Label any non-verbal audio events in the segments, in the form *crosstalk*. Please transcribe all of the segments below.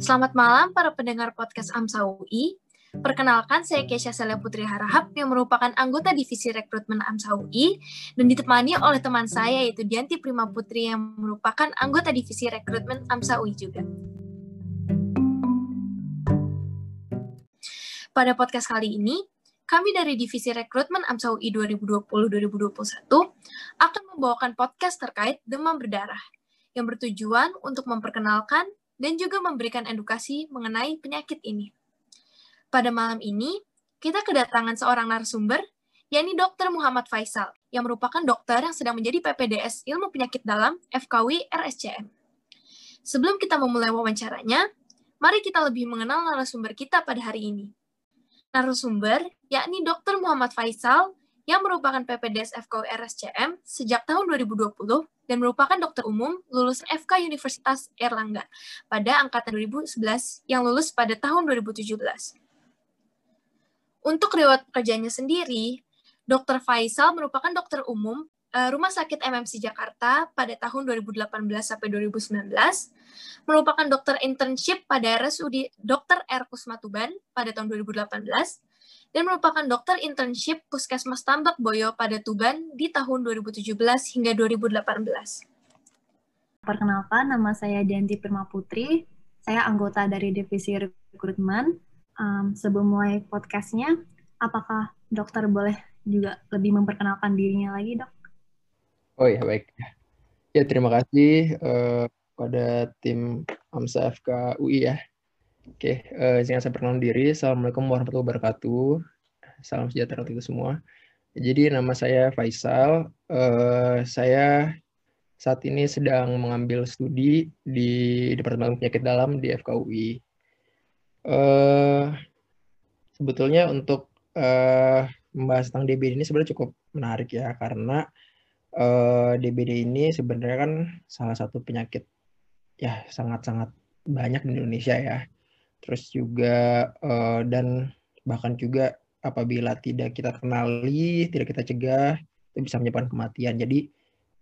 Selamat malam para pendengar podcast AMSA UI. Perkenalkan, saya Kesha Celia Putri Harahap yang merupakan anggota Divisi Rekrutmen AMSA UI dan ditemani oleh teman saya yaitu Dianti Prima Putri yang merupakan anggota Divisi Rekrutmen AMSA UI juga. Pada podcast kali ini, kami dari Divisi Rekrutmen AMSA UI 2020-2021 akan membawakan podcast terkait demam berdarah yang bertujuan untuk memperkenalkan dan juga memberikan edukasi mengenai penyakit ini. Pada malam ini, kita kedatangan seorang narasumber, yakni Dr. Muhammad Faisal, yang merupakan dokter yang sedang menjadi PPDS Ilmu Penyakit Dalam FKW RSCM. Sebelum kita memulai wawancaranya, mari kita lebih mengenal narasumber kita pada hari ini. Narasumber, yakni Dr. Muhammad Faisal, yang merupakan PPDS FKW RSCM sejak tahun 2020 dan merupakan dokter umum lulus FK Universitas Erlangga pada angkatan 2011 yang lulus pada tahun 2017. Untuk riwayat pekerjaannya sendiri, Dr. Faisal merupakan dokter umum uh, Rumah Sakit MMC Jakarta pada tahun 2018 sampai 2019, merupakan dokter internship pada RSUD Dr. R. Kusmatuban pada tahun 2018, dan merupakan dokter internship Puskesmas Tambak Boyo pada Tuban di tahun 2017 hingga 2018. Perkenalkan, nama saya Dianti Prima Putri. Saya anggota dari Divisi Rekrutmen um, sebelum mulai podcastnya, apakah dokter boleh juga lebih memperkenalkan dirinya lagi, dok? Oh ya, baik. Ya, terima kasih uh, pada tim AMSA FK UI ya. Oke, uh, saya perkenalkan diri. Assalamualaikum warahmatullahi wabarakatuh. Salam sejahtera untuk semua. Jadi nama saya Faisal. Uh, saya saat ini sedang mengambil studi di Departemen Penyakit Dalam di FKUI uh, sebetulnya untuk uh, membahas tentang DBD ini sebenarnya cukup menarik ya karena uh, DBD ini sebenarnya kan salah satu penyakit ya sangat-sangat banyak di Indonesia ya. Terus juga uh, dan bahkan juga apabila tidak kita kenali, tidak kita cegah, itu bisa menyebabkan kematian. Jadi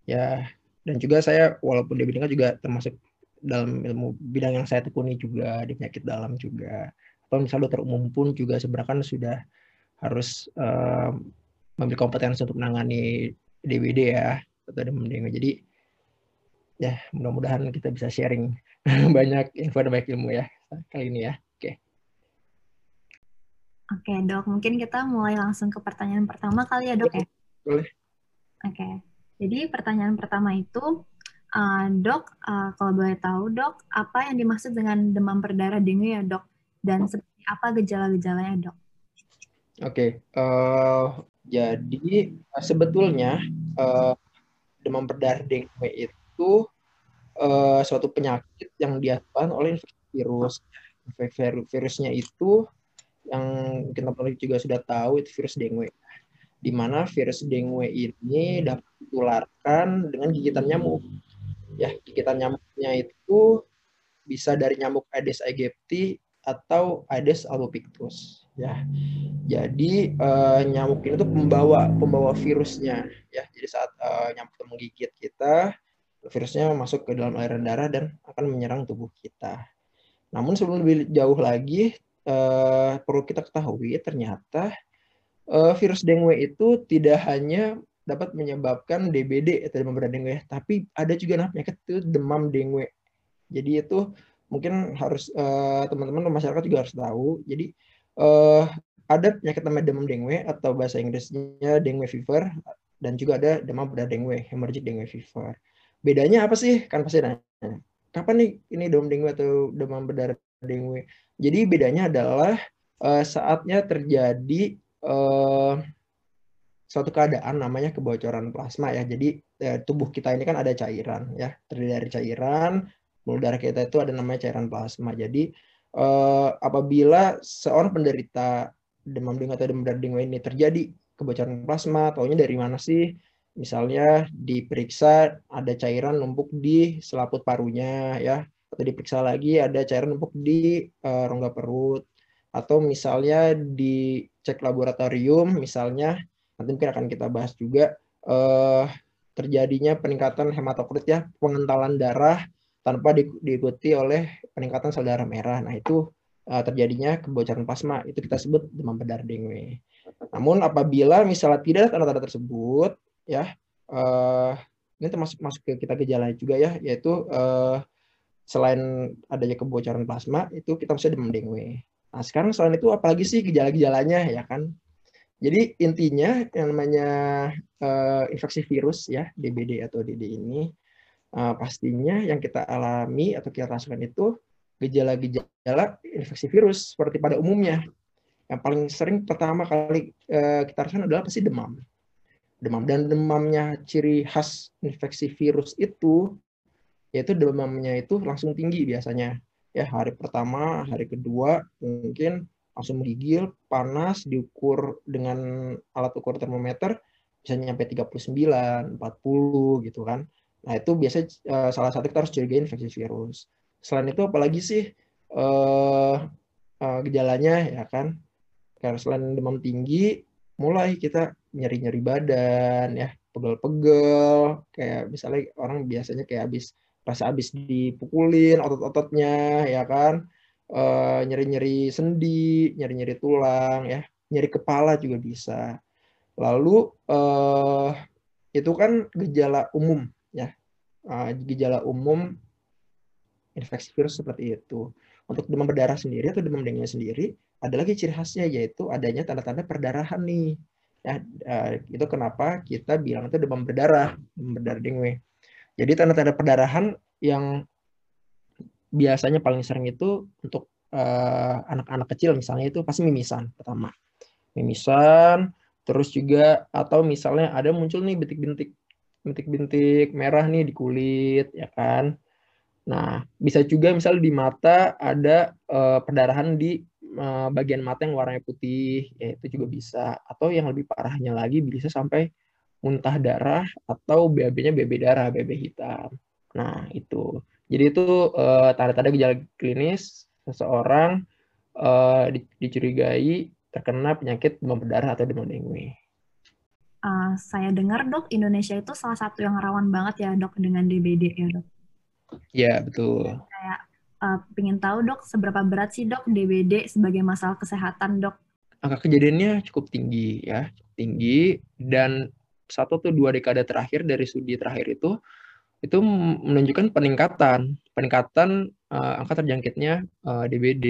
ya dan juga saya walaupun DBD kan juga termasuk dalam ilmu bidang yang saya tekuni juga di penyakit dalam juga. Atau misalnya dokter umum pun juga sebenarnya kan sudah harus uh, memiliki kompetensi untuk menangani DBD ya atau dengue jadi ya mudah-mudahan kita bisa sharing *laughs* banyak info dan banyak ilmu ya kali ini ya oke oke dok mungkin kita mulai langsung ke pertanyaan pertama kali ya dok ya boleh oke jadi pertanyaan pertama itu Uh, dok, uh, kalau boleh tahu dok, apa yang dimaksud dengan demam berdarah dengue ya dok? Dan seperti apa gejala-gejalanya dok? Oke, okay. uh, jadi sebetulnya uh, demam berdarah dengue itu uh, suatu penyakit yang diakibatkan oleh virus. Virusnya itu yang kita juga sudah tahu itu virus dengue. Di mana virus dengue ini dapat ditularkan dengan gigitan nyamuk. Ya gigitan nyamuknya itu bisa dari nyamuk Aedes aegypti atau Aedes albopictus. Ya jadi uh, nyamuk ini tuh pembawa pembawa virusnya. Ya jadi saat uh, nyamuk itu menggigit kita virusnya masuk ke dalam aliran darah dan akan menyerang tubuh kita namun sebelum lebih jauh lagi uh, perlu kita ketahui ternyata uh, virus dengue itu tidak hanya dapat menyebabkan DBD atau demam berdarah dengue. Tapi ada juga nah penyakit itu demam dengue. Jadi itu mungkin harus uh, teman-teman masyarakat juga harus tahu. Jadi uh, ada penyakit namanya demam dengue atau bahasa Inggrisnya dengue fever dan juga ada demam berdarah dengue, hemorrhagic dengue fever. Bedanya apa sih? Kan pasti nanya. Kapan nih ini demam dengue atau demam berdarah dengue? Jadi bedanya adalah uh, saatnya terjadi uh, suatu keadaan namanya kebocoran plasma ya. Jadi ya, tubuh kita ini kan ada cairan ya, terdiri dari cairan. Pembuluh darah kita itu ada namanya cairan plasma. Jadi eh, apabila seorang penderita demam dengue atau demam berdarah dengue ini terjadi kebocoran plasma, taunya dari mana sih? Misalnya diperiksa ada cairan numpuk di selaput parunya ya, atau diperiksa lagi ada cairan numpuk di uh, rongga perut, atau misalnya dicek laboratorium misalnya nanti mungkin akan kita bahas juga uh, terjadinya peningkatan hematokrit ya, pengentalan darah tanpa di, diikuti oleh peningkatan sel darah merah. Nah, itu uh, terjadinya kebocoran plasma. Itu kita sebut demam berdarah dengue. Namun apabila misalnya tidak ada tanda-tanda tersebut, ya uh, ini termasuk masuk ke kita gejala juga ya, yaitu uh, selain adanya kebocoran plasma, itu kita bisa demam dengue. Nah, sekarang selain itu apalagi sih gejala-gejalanya ya kan? Jadi intinya yang namanya uh, infeksi virus ya, DBD atau DD ini uh, pastinya yang kita alami atau kita rasakan itu gejala-gejala infeksi virus seperti pada umumnya. Yang paling sering pertama kali uh, kita rasakan adalah pasti demam. Demam dan demamnya ciri khas infeksi virus itu yaitu demamnya itu langsung tinggi biasanya. Ya, hari pertama, hari kedua mungkin langsung menggigil, panas, diukur dengan alat ukur termometer, bisa nyampe 39, 40 gitu kan. Nah itu biasanya uh, salah satu kita harus curiga infeksi virus. Selain itu apalagi sih uh, uh, gejalanya ya kan? Karena selain demam tinggi, mulai kita nyeri-nyeri badan ya, pegel-pegel, kayak misalnya orang biasanya kayak habis rasa habis dipukulin otot-ototnya ya kan Eh, nyeri-nyeri sendi, nyeri-nyeri tulang, ya, nyeri kepala juga bisa. Lalu uh, itu kan gejala umum, ya, uh, gejala umum infeksi virus seperti itu. Untuk demam berdarah sendiri atau demam dengue sendiri, ada lagi ciri khasnya yaitu adanya tanda-tanda perdarahan nih. Ya, uh, itu kenapa kita bilang itu demam berdarah, demam berdarah dengue. Jadi tanda-tanda perdarahan yang biasanya paling sering itu untuk eh, anak-anak uh, kecil misalnya itu pasti mimisan pertama. Mimisan, terus juga atau misalnya ada muncul nih bintik-bintik bintik-bintik merah nih di kulit ya kan. Nah, bisa juga misalnya di mata ada uh, perdarahan di uh, bagian mata yang warnanya putih, ya itu juga bisa. Atau yang lebih parahnya lagi bisa sampai muntah darah atau BAB-nya BB darah, BB hitam. Nah, itu. Jadi itu uh, tanda-tanda gejala klinis seseorang uh, dicurigai terkena penyakit demam berdarah atau demam dengue. Uh, saya dengar dok Indonesia itu salah satu yang rawan banget ya dok dengan DBD ya dok. Ya betul. Uh, ingin tahu dok seberapa berat sih dok DBD sebagai masalah kesehatan dok? Angka kejadiannya cukup tinggi ya, tinggi dan satu atau dua dekade terakhir dari studi terakhir itu itu menunjukkan peningkatan peningkatan uh, angka terjangkitnya uh, eh, DBD.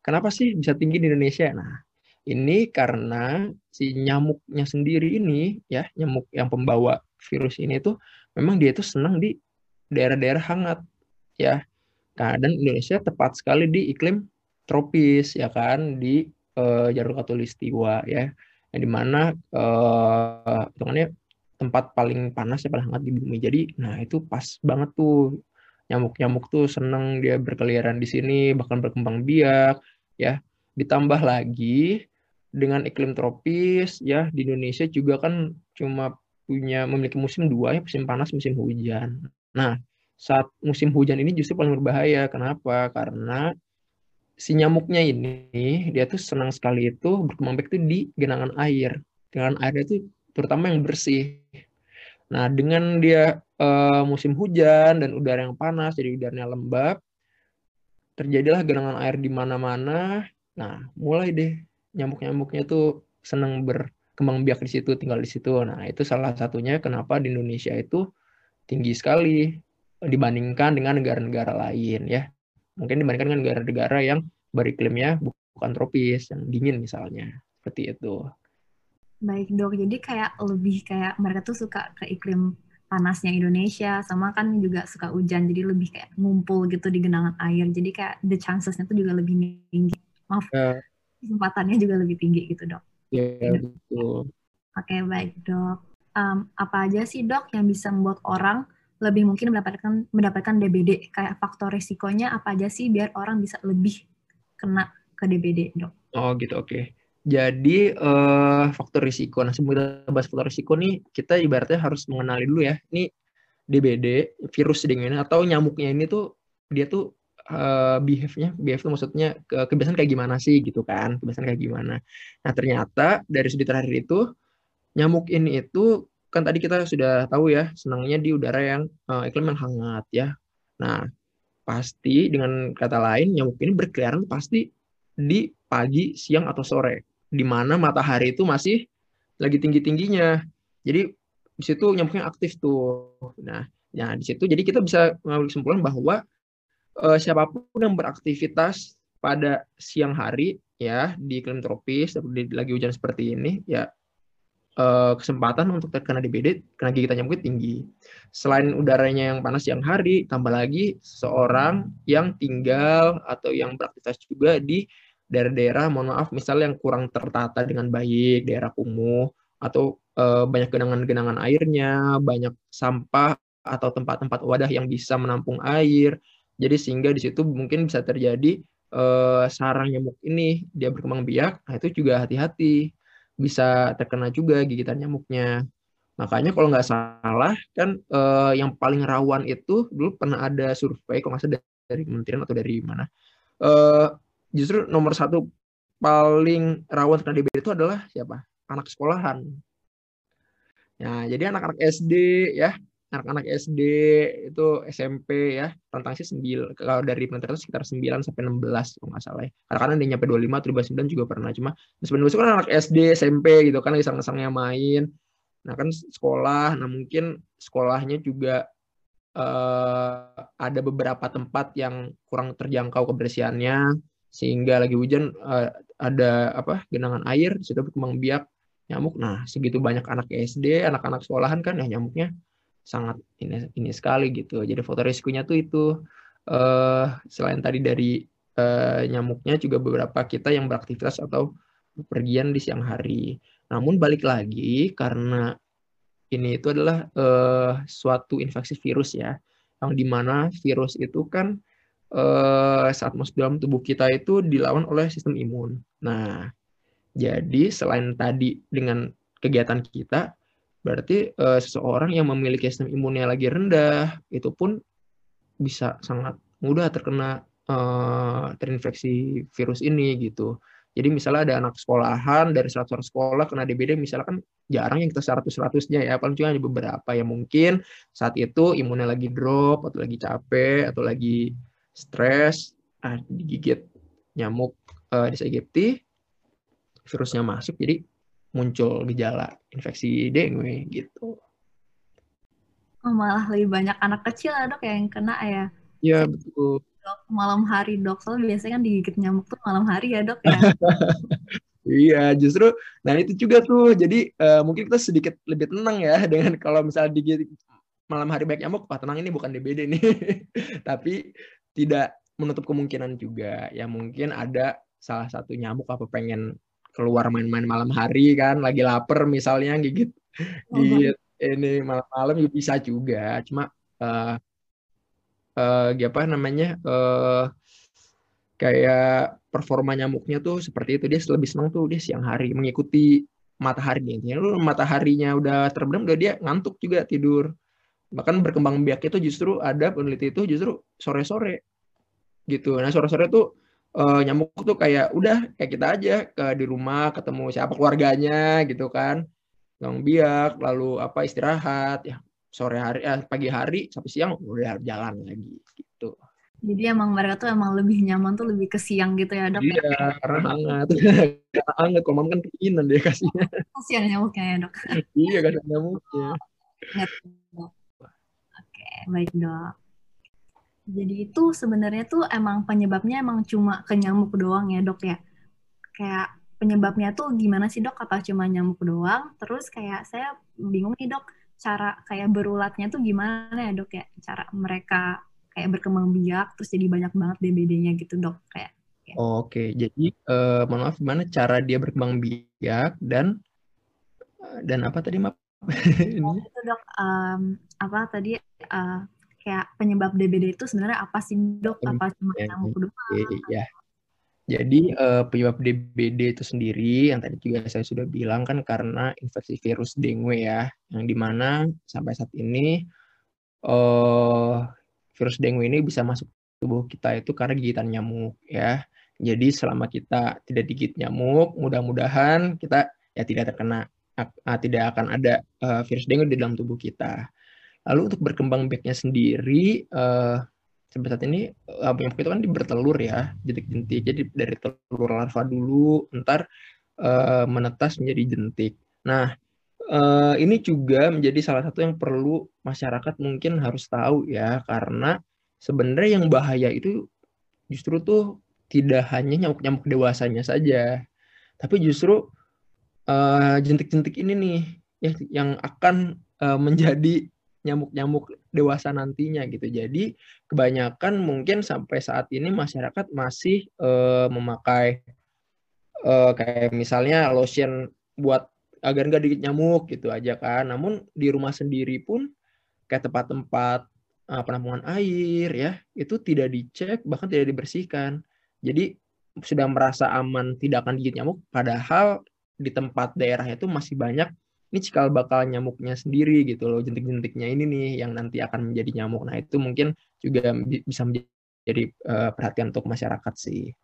Kenapa sih bisa tinggi di Indonesia? Nah, ini karena si nyamuknya sendiri ini ya, nyamuk yang pembawa virus ini itu memang dia itu senang di daerah-daerah hangat ya. Nah, dan Indonesia tepat sekali di iklim tropis ya kan di uh, jalur katulistiwa ya. Yang di mana uh, hitungannya tempat paling panas ya paling hangat di bumi. Jadi, nah itu pas banget tuh nyamuk-nyamuk tuh seneng dia berkeliaran di sini, bahkan berkembang biak, ya. Ditambah lagi dengan iklim tropis, ya di Indonesia juga kan cuma punya memiliki musim dua ya, musim panas, musim hujan. Nah, saat musim hujan ini justru paling berbahaya. Kenapa? Karena si nyamuknya ini dia tuh senang sekali itu berkembang biak itu di genangan air. Genangan air itu terutama yang bersih. Nah, dengan dia uh, musim hujan dan udara yang panas, jadi udaranya lembab, terjadilah genangan air di mana-mana. Nah, mulai deh nyamuk-nyamuknya tuh senang berkembang biak di situ, tinggal di situ. Nah, itu salah satunya kenapa di Indonesia itu tinggi sekali dibandingkan dengan negara-negara lain ya. Mungkin dibandingkan dengan negara-negara yang beriklimnya bukan tropis, yang dingin misalnya. Seperti itu. Baik dok, jadi kayak lebih kayak mereka tuh suka ke iklim panasnya Indonesia, sama kan juga suka hujan, jadi lebih kayak ngumpul gitu di genangan air, jadi kayak the chancesnya tuh juga lebih tinggi. Maaf, uh, kesempatannya juga lebih tinggi gitu dok. Iya yeah, betul. Oke baik dok. Um, apa aja sih dok yang bisa membuat orang lebih mungkin mendapatkan mendapatkan DBD? Kayak faktor risikonya apa aja sih biar orang bisa lebih kena ke DBD dok? Oh gitu oke. Okay. Jadi uh, faktor risiko. Nah, sebelum kita bahas faktor risiko nih, kita ibaratnya harus mengenali dulu ya. Ini DBD, virus ini atau nyamuknya ini tuh dia tuh uh, behave-nya, behave tuh maksudnya ke kebiasaan kayak gimana sih gitu kan? Kebiasaan kayak gimana. Nah, ternyata dari studi terakhir itu nyamuk ini itu kan tadi kita sudah tahu ya, senangnya di udara yang uh, iklim yang hangat ya. Nah, pasti dengan kata lain nyamuk ini berkeliaran pasti di pagi, siang atau sore, di mana matahari itu masih lagi tinggi-tingginya. Jadi di situ nyamuknya aktif tuh. Nah, ya di situ jadi kita bisa mengambil kesimpulan bahwa uh, siapa pun yang beraktivitas pada siang hari ya di iklim tropis lagi hujan seperti ini ya uh, kesempatan untuk terkena DBD kena gigitan nyamuk tinggi. Selain udaranya yang panas siang hari, tambah lagi seorang yang tinggal atau yang beraktivitas juga di daerah-daerah mohon maaf misalnya yang kurang tertata dengan baik, daerah kumuh atau uh, banyak genangan-genangan airnya, banyak sampah atau tempat-tempat wadah yang bisa menampung air. Jadi sehingga di situ mungkin bisa terjadi uh, sarang nyamuk ini dia berkembang biak, nah itu juga hati-hati bisa terkena juga gigitan nyamuknya. Makanya kalau nggak salah kan uh, yang paling rawan itu dulu pernah ada survei kalau nggak salah dari kementerian atau dari mana. Uh, justru nomor satu paling rawan terkena DBD itu adalah siapa? Anak sekolahan. Nah, jadi anak-anak SD ya anak-anak SD itu SMP ya rentang sih 9 kalau dari penelitian sekitar 9 sampai 16 kalau nggak salah ya. Kadang-kadang dia nyampe 25 atau 29 juga pernah cuma 19 itu kan anak SD SMP gitu kan lagi sang-sangnya main. Nah, kan sekolah, nah mungkin sekolahnya juga uh, ada beberapa tempat yang kurang terjangkau kebersihannya sehingga lagi hujan uh, ada apa genangan air situ berkembang biak nyamuk. Nah, segitu banyak anak SD, anak-anak sekolahan kan ya nyamuknya sangat ini ini sekali gitu. Jadi foto reskunya tuh itu uh, selain tadi dari uh, nyamuknya juga beberapa kita yang beraktivitas atau pergian di siang hari. Namun balik lagi karena ini itu adalah uh, suatu infeksi virus ya, yang di mana virus itu kan uh, saat masuk dalam tubuh kita itu dilawan oleh sistem imun. Nah, jadi selain tadi dengan kegiatan kita, Berarti uh, seseorang yang memiliki sistem imunnya lagi rendah itu pun bisa sangat mudah terkena uh, terinfeksi virus ini gitu. Jadi misalnya ada anak sekolahan dari 100 orang sekolah kena DBD misalnya kan jarang yang kita 100-100-nya ya, paling cuma ada beberapa yang mungkin saat itu imunnya lagi drop atau lagi capek atau lagi stres, ah, digigit nyamuk uh, Aegypti, virusnya masuk jadi muncul gejala infeksi dengue gitu. Oh, malah lebih banyak anak kecil ya dok yang kena ya? Iya betul. Dok, malam hari dok, soalnya biasanya kan digigit nyamuk tuh malam hari ya dok ya? *laughs* iya, justru, nah itu juga tuh, jadi uh, mungkin kita sedikit lebih tenang ya *laughs* dengan kalau misalnya digigit malam hari banyak nyamuk, wah tenang ini bukan DBD nih. *laughs* Tapi tidak menutup kemungkinan juga, ya mungkin ada salah satu nyamuk apa pengen keluar main-main malam hari kan lagi lapar misalnya gigit oh, gigit *laughs* ini malam-malam ya bisa juga. Cuma uh, uh, apa namanya uh, kayak performa nyamuknya tuh seperti itu. Dia lebih senang tuh dia siang hari mengikuti matahari intinya lu mataharinya udah terbenam udah dia ngantuk juga tidur. Bahkan berkembang biak itu justru ada peneliti itu justru sore-sore gitu. Nah sore-sore tuh uh, nyamuk tuh kayak udah kayak kita aja ke di rumah ketemu siapa keluarganya gitu kan. Gang biak lalu apa istirahat ya sore hari eh, pagi hari sampai siang udah jalan lagi gitu. Jadi emang mereka tuh emang lebih nyaman tuh lebih ke siang gitu ya dok iya ya? karena hangat. *laughs* Karena hangat kalau kan keinginan dia kasihnya. *laughs* Kasihan nyamuknya ya dok? Iya kasihan nyamuknya. Oke baik dok jadi itu sebenarnya tuh emang penyebabnya emang cuma ke nyamuk doang ya dok ya? Kayak penyebabnya tuh gimana sih dok? Apa cuma nyamuk doang? Terus kayak saya bingung nih dok, cara kayak berulatnya tuh gimana ya dok ya? Cara mereka kayak berkembang biak terus jadi banyak banget DBD-nya gitu dok kayak. Ya. Oke, jadi uh, mohon maaf gimana cara dia berkembang biak dan dan apa tadi maaf? *laughs* Oh, itu dok um, apa tadi uh, kayak penyebab DBD itu sebenarnya apa sih dok? Apa cuma nyamuk doang? Ya. Jadi uh, penyebab DBD itu sendiri yang tadi juga saya sudah bilang kan karena infeksi virus dengue ya, yang di mana sampai saat ini uh, virus dengue ini bisa masuk tubuh kita itu karena gigitan nyamuk ya. Jadi selama kita tidak digigit nyamuk, mudah-mudahan kita ya tidak terkena, uh, tidak akan ada uh, virus dengue di dalam tubuh kita. Lalu untuk berkembang biaknya sendiri, uh, sampai saat ini uh, nyamuk itu kan bertelur ya jentik-jentik. Jadi dari telur larva dulu ntar uh, menetas menjadi jentik. Nah uh, ini juga menjadi salah satu yang perlu masyarakat mungkin harus tahu ya karena sebenarnya yang bahaya itu justru tuh tidak hanya nyamuk-nyamuk dewasanya saja tapi justru jentik-jentik uh, ini nih ya yang akan uh, menjadi nyamuk-nyamuk dewasa nantinya gitu. Jadi kebanyakan mungkin sampai saat ini masyarakat masih uh, memakai uh, kayak misalnya lotion buat agar nggak digigit nyamuk gitu aja kan. Namun di rumah sendiri pun kayak tempat-tempat uh, penampungan air ya itu tidak dicek bahkan tidak dibersihkan. Jadi sudah merasa aman tidak akan digigit nyamuk padahal di tempat daerahnya itu masih banyak ini cikal bakal nyamuknya sendiri gitu loh jentik-jentiknya ini nih yang nanti akan menjadi nyamuk. Nah itu mungkin juga bisa menjadi uh, perhatian untuk masyarakat sih.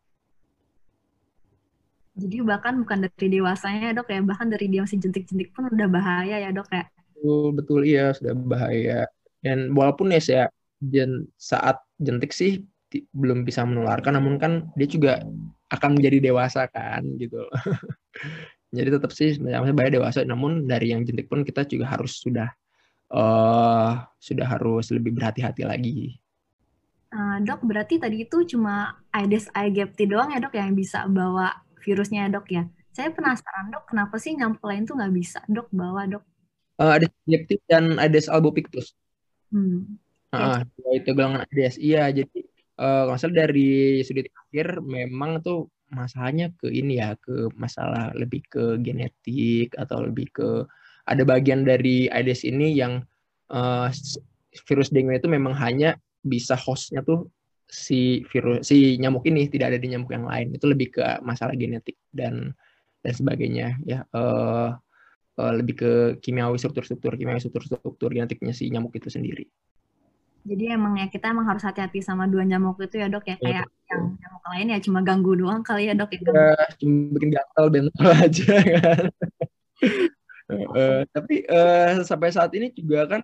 Jadi bahkan bukan dari dewasanya ya dok ya. Bahkan dari dia masih jentik-jentik pun udah bahaya ya dok ya. Betul betul. Iya sudah bahaya. Dan walaupun ya saya jen, saat jentik sih belum bisa menularkan. Namun kan dia juga akan menjadi dewasa kan gitu *laughs* jadi tetap sih sebenarnya bahaya dewasa namun dari yang jentik pun kita juga harus sudah uh, sudah harus lebih berhati-hati lagi. Uh, dok berarti tadi itu cuma Aedes aegypti doang ya dok yang bisa bawa virusnya ya dok ya? Saya penasaran dok kenapa sih nyamuk lain tuh nggak bisa dok bawa dok? Uh, Aedes aegypti dan Aedes albopictus. Hmm. Uh, ya. itu golongan Aedes iya jadi uh, kalau dari sudut akhir memang tuh masalahnya ke ini ya ke masalah lebih ke genetik atau lebih ke ada bagian dari Aedes ini yang uh, virus dengue itu memang hanya bisa hostnya tuh si virus si nyamuk ini tidak ada di nyamuk yang lain itu lebih ke masalah genetik dan dan sebagainya ya uh, uh, lebih ke kimiawi struktur-struktur kimiawi struktur-struktur genetiknya si nyamuk itu sendiri. Jadi emang ya kita emang harus hati-hati sama dua nyamuk itu ya dok ya kayak ya, yang nyamuk lain ya cuma ganggu doang kali ya dok ya. ya cuma bikin gatal bentol *laughs* aja kan. uh, tapi uh, sampai saat ini juga kan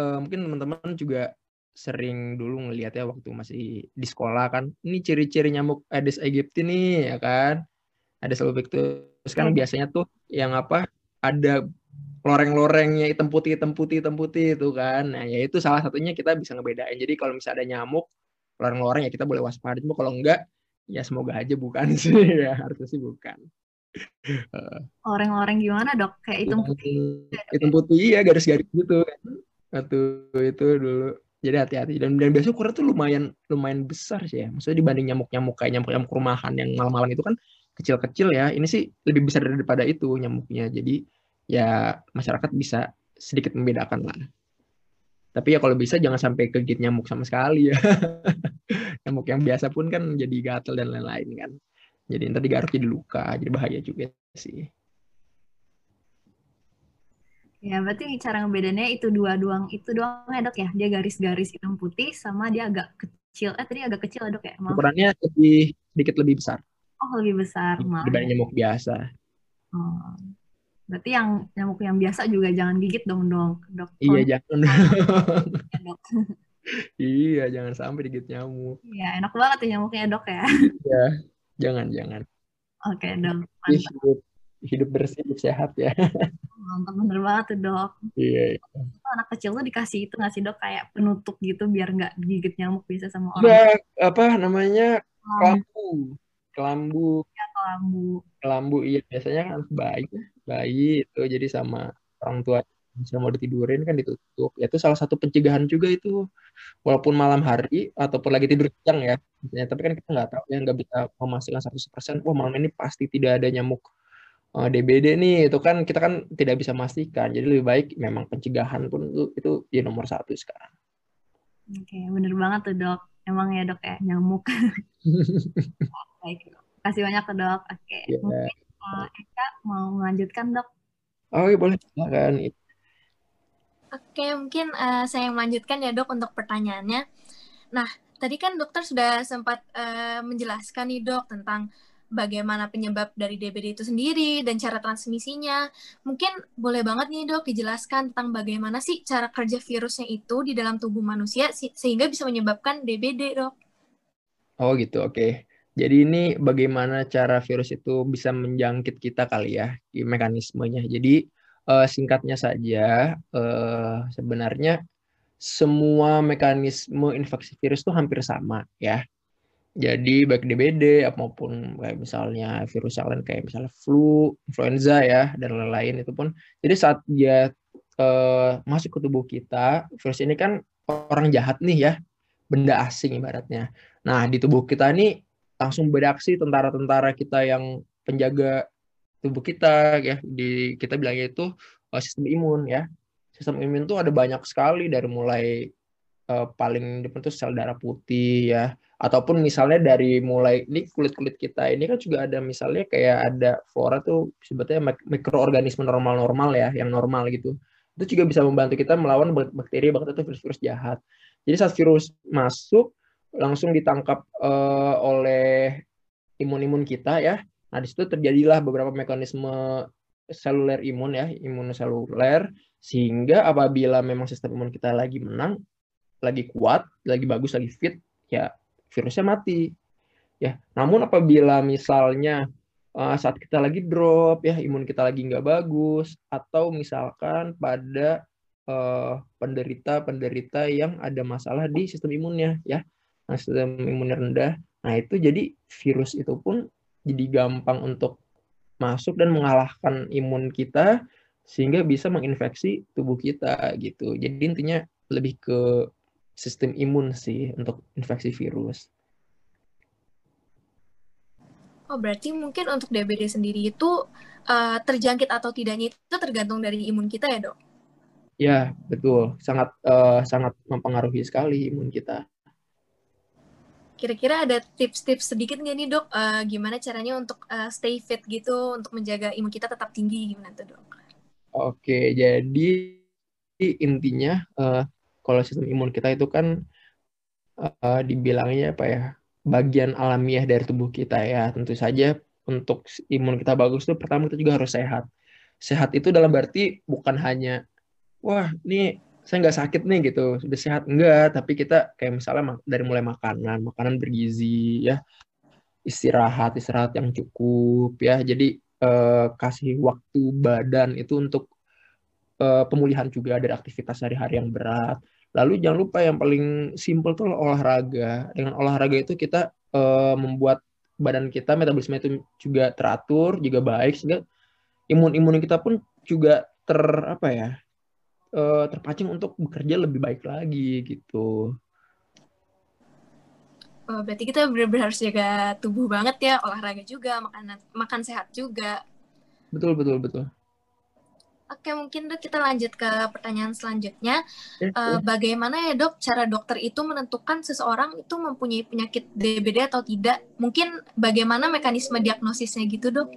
uh, mungkin teman-teman juga sering dulu ngelihat ya waktu masih di sekolah kan ini ciri-ciri nyamuk Aedes aegypti nih ya kan Aedes albopictus kan ya. biasanya tuh yang apa ada loreng-lorengnya hitam putih hitam putih hitam putih itu kan. Nah ya itu salah satunya kita bisa ngebedain. Jadi kalau misalnya ada nyamuk loreng-loreng ya kita boleh waspada cuma kalau enggak ya semoga aja bukan *laughs* sih. Ya harusnya sih bukan. Loreng-loreng gimana dok? Kayak hitam putih hitam putih ya garis-garis gitu kan. Atau itu dulu. Jadi hati-hati. Dan dan biasanya ukuran tuh lumayan lumayan besar sih ya. Maksudnya dibanding nyamuk-nyamuk kayak nyamuk-nyamuk rumahan yang malam-malam itu kan kecil-kecil ya. Ini sih lebih besar daripada itu nyamuknya. Jadi ya masyarakat bisa sedikit membedakan lah. Tapi ya kalau bisa jangan sampai kegigit nyamuk sama sekali ya. *laughs* nyamuk yang biasa pun kan jadi gatel dan lain-lain kan. Jadi nanti digaruk jadi luka, jadi bahaya juga sih. Ya, berarti cara ngebedainnya itu dua doang, itu doang ya dok ya? Dia garis-garis hitam putih sama dia agak kecil. Eh tadi agak kecil ya dok ya? Maaf. Ukurannya lebih sedikit lebih besar. Oh lebih besar. Dibanding nyamuk biasa. Oh. Berarti yang nyamuk yang biasa juga jangan gigit dong dong dok. Iya jangan. *laughs* dok. iya jangan sampai digigit nyamuk. Iya enak banget tuh nyamuknya dok ya. Iya jangan jangan. Oke okay, dok. Hidup hidup bersih hidup sehat ya. Mantap bener banget tuh dok. Iya. iya. Anak kecil tuh dikasih itu ngasih dok kayak penutup gitu biar nggak gigit nyamuk bisa sama orang. Ya, apa namanya kelambu. Kelambu. Ya kelambu. Kelambu iya biasanya kan baik bayi itu jadi sama orang tua misalnya mau ditidurin kan ditutup. Ya itu salah satu pencegahan juga itu. Walaupun malam hari ataupun lagi tidur siang ya misalnya tapi kan kita nggak tahu ya nggak bisa memastikan 100% wah malam ini pasti tidak ada nyamuk uh, eh, DBD nih. Itu kan kita kan tidak bisa memastikan. Jadi lebih baik memang pencegahan pun itu itu ya nomor satu sekarang. Oke bener banget tuh dok. Emang ya dok ya nyamuk. *laughs* Baik kasih banyak ke dok. Oke yeah. mungkin Eka mau melanjutkan dok? Oh iya boleh, silakan. Oke, mungkin uh, saya melanjutkan ya dok untuk pertanyaannya. Nah, tadi kan dokter sudah sempat uh, menjelaskan nih dok tentang bagaimana penyebab dari DBD itu sendiri dan cara transmisinya. Mungkin boleh banget nih dok dijelaskan tentang bagaimana sih cara kerja virusnya itu di dalam tubuh manusia sehingga bisa menyebabkan DBD dok. Oh gitu, oke. Okay. Jadi ini bagaimana cara virus itu bisa menjangkit kita kali ya, mekanismenya. Jadi uh, singkatnya saja, uh, sebenarnya semua mekanisme infeksi virus itu hampir sama ya. Jadi baik DBD maupun kayak misalnya virus yang lain kayak misalnya flu, influenza ya dan lain-lain itu pun. Jadi saat dia uh, masuk ke tubuh kita, virus ini kan orang jahat nih ya, benda asing ibaratnya. Nah di tubuh kita ini langsung bereaksi tentara-tentara kita yang penjaga tubuh kita ya. Di kita bilangnya itu uh, sistem imun ya. Sistem imun itu ada banyak sekali dari mulai uh, paling depan itu sel darah putih ya. Ataupun misalnya dari mulai ini kulit kulit kita ini kan juga ada misalnya kayak ada flora tuh sebetulnya mikroorganisme normal-normal ya yang normal gitu. Itu juga bisa membantu kita melawan bakteri bakteri atau virus-virus jahat. Jadi saat virus masuk langsung ditangkap uh, oleh imun-imun kita ya nah di situ terjadilah beberapa mekanisme seluler imun ya imunoseluler sehingga apabila memang sistem imun kita lagi menang lagi kuat lagi bagus lagi fit ya virusnya mati. Ya, namun apabila misalnya uh, saat kita lagi drop ya imun kita lagi nggak bagus atau misalkan pada uh, penderita-penderita yang ada masalah di sistem imunnya ya, nah, sistem imunnya rendah, nah itu jadi virus itu pun jadi gampang untuk masuk dan mengalahkan imun kita sehingga bisa menginfeksi tubuh kita gitu. Jadi intinya lebih ke sistem imun sih untuk infeksi virus. Oh, berarti mungkin untuk DBD sendiri itu uh, terjangkit atau tidaknya itu tergantung dari imun kita ya, Dok? Ya, betul. Sangat uh, sangat mempengaruhi sekali imun kita. Kira-kira ada tips-tips sedikit nggak nih, Dok? Uh, gimana caranya untuk uh, stay fit gitu, untuk menjaga imun kita tetap tinggi gimana tuh, Dok? Oke, jadi intinya uh, kalau sistem imun kita itu kan uh, dibilangnya apa ya bagian alamiah dari tubuh kita ya tentu saja untuk imun kita bagus itu pertama kita juga harus sehat sehat itu dalam berarti bukan hanya wah ini saya nggak sakit nih gitu sudah sehat enggak tapi kita kayak misalnya dari mulai makanan makanan bergizi ya istirahat istirahat yang cukup ya jadi eh, kasih waktu badan itu untuk eh, pemulihan juga dari aktivitas sehari-hari yang berat Lalu jangan lupa yang paling simpel tuh olahraga. Dengan olahraga itu kita uh, membuat badan kita metabolisme itu juga teratur, juga baik sehingga imun-imun kita pun juga ter apa ya? Uh, terpancing untuk bekerja lebih baik lagi gitu. Oh, berarti kita benar-benar harus jaga tubuh banget ya, olahraga juga, makan makan sehat juga. Betul betul betul. Oke, mungkin dok kita lanjut ke pertanyaan selanjutnya. Ya, uh, bagaimana ya dok cara dokter itu menentukan seseorang itu mempunyai penyakit DBD atau tidak? Mungkin bagaimana mekanisme diagnosisnya gitu dok?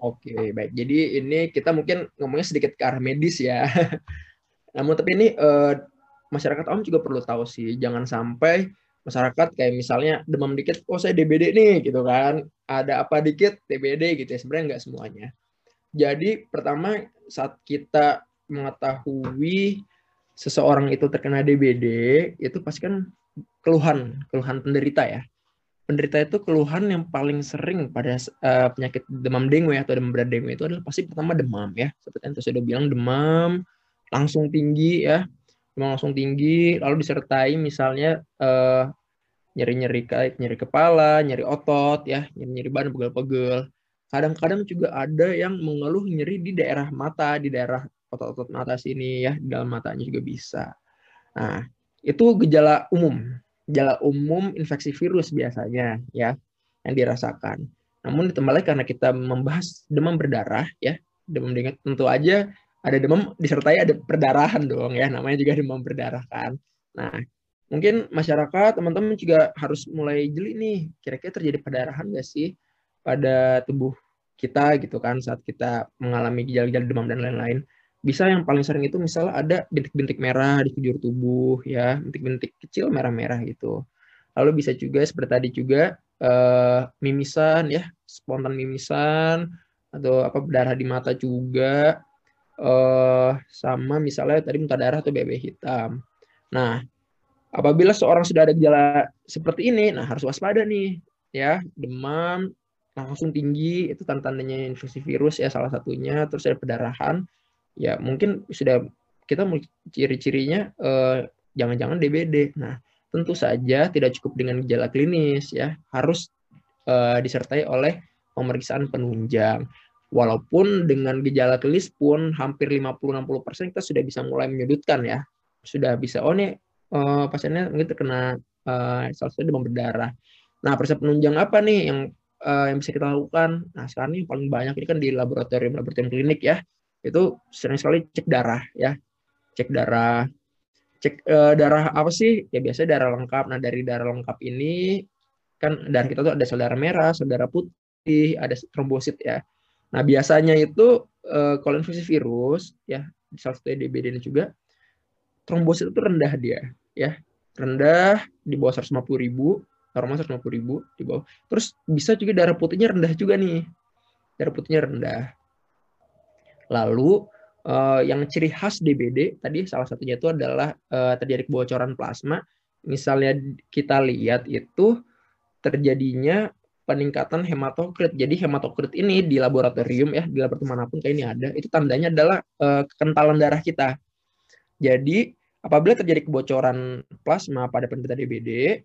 Oke, baik. Jadi ini kita mungkin ngomongnya sedikit ke arah medis ya. *laughs* Namun tapi ini uh, masyarakat awam juga perlu tahu sih, jangan sampai masyarakat kayak misalnya demam dikit, oh saya DBD nih gitu kan, ada apa dikit DBD gitu ya. Sebenarnya nggak semuanya. Jadi pertama saat kita mengetahui seseorang itu terkena DBD, itu pasti kan keluhan, keluhan penderita ya. Penderita itu keluhan yang paling sering pada uh, penyakit demam dengue atau demam berdarah dengue itu adalah pasti pertama demam ya. Seperti yang sudah bilang demam langsung tinggi ya, demam langsung tinggi, lalu disertai misalnya uh, nyeri-nyeri nyeri kepala, nyeri otot ya, nyeri-nyeri badan pegel-pegel kadang-kadang juga ada yang mengeluh nyeri di daerah mata, di daerah otot-otot mata sini ya, di dalam matanya juga bisa. Nah, itu gejala umum. Gejala umum infeksi virus biasanya ya yang dirasakan. Namun ditambah lagi karena kita membahas demam berdarah ya, demam dengue tentu aja ada demam disertai ada perdarahan dong ya, namanya juga demam berdarah kan. Nah, mungkin masyarakat teman-teman juga harus mulai jeli nih, kira-kira terjadi perdarahan nggak sih? pada tubuh kita gitu kan saat kita mengalami gejala-gejala demam dan lain-lain bisa yang paling sering itu misalnya ada bintik-bintik merah di kujur tubuh ya bintik-bintik kecil merah-merah gitu lalu bisa juga seperti tadi juga uh, mimisan ya, spontan mimisan atau apa berdarah di mata juga uh, sama misalnya tadi muntah darah atau BB hitam. Nah, apabila seorang sudah ada gejala seperti ini, nah harus waspada nih ya, demam langsung tinggi itu tanda-tandanya infeksi virus ya salah satunya terus ada pendarahan ya mungkin sudah kita ciri-cirinya eh, jangan-jangan DBD. Nah, tentu saja tidak cukup dengan gejala klinis ya, harus eh, disertai oleh pemeriksaan penunjang. Walaupun dengan gejala klinis pun hampir 50-60% kita sudah bisa mulai menyudutkan ya. Sudah bisa, oh nih eh, pasiennya mungkin terkena eh, salah satu demam berdarah. Nah, periksa penunjang apa nih yang uh, yang bisa kita lakukan? Nah, sekarang ini paling banyak ini kan di laboratorium laboratorium klinik ya. Itu sering sekali cek darah ya. Cek darah cek uh, darah apa sih? Ya biasanya darah lengkap. Nah, dari darah lengkap ini kan darah kita tuh ada sel darah merah, sel darah putih, ada trombosit ya. Nah, biasanya itu uh, kalau infeksi virus ya, salah satu DBD ini juga trombosit itu rendah dia ya. Rendah di bawah 150 ribu normal 150 ribu di bawah. Terus bisa juga darah putihnya rendah juga nih. Darah putihnya rendah. Lalu uh, yang ciri khas DBD tadi salah satunya itu adalah uh, terjadi kebocoran plasma. Misalnya kita lihat itu terjadinya peningkatan hematokrit. Jadi hematokrit ini di laboratorium ya, di laboratorium mana pun kayak ini ada, itu tandanya adalah uh, kekentalan darah kita. Jadi apabila terjadi kebocoran plasma pada penderita DBD,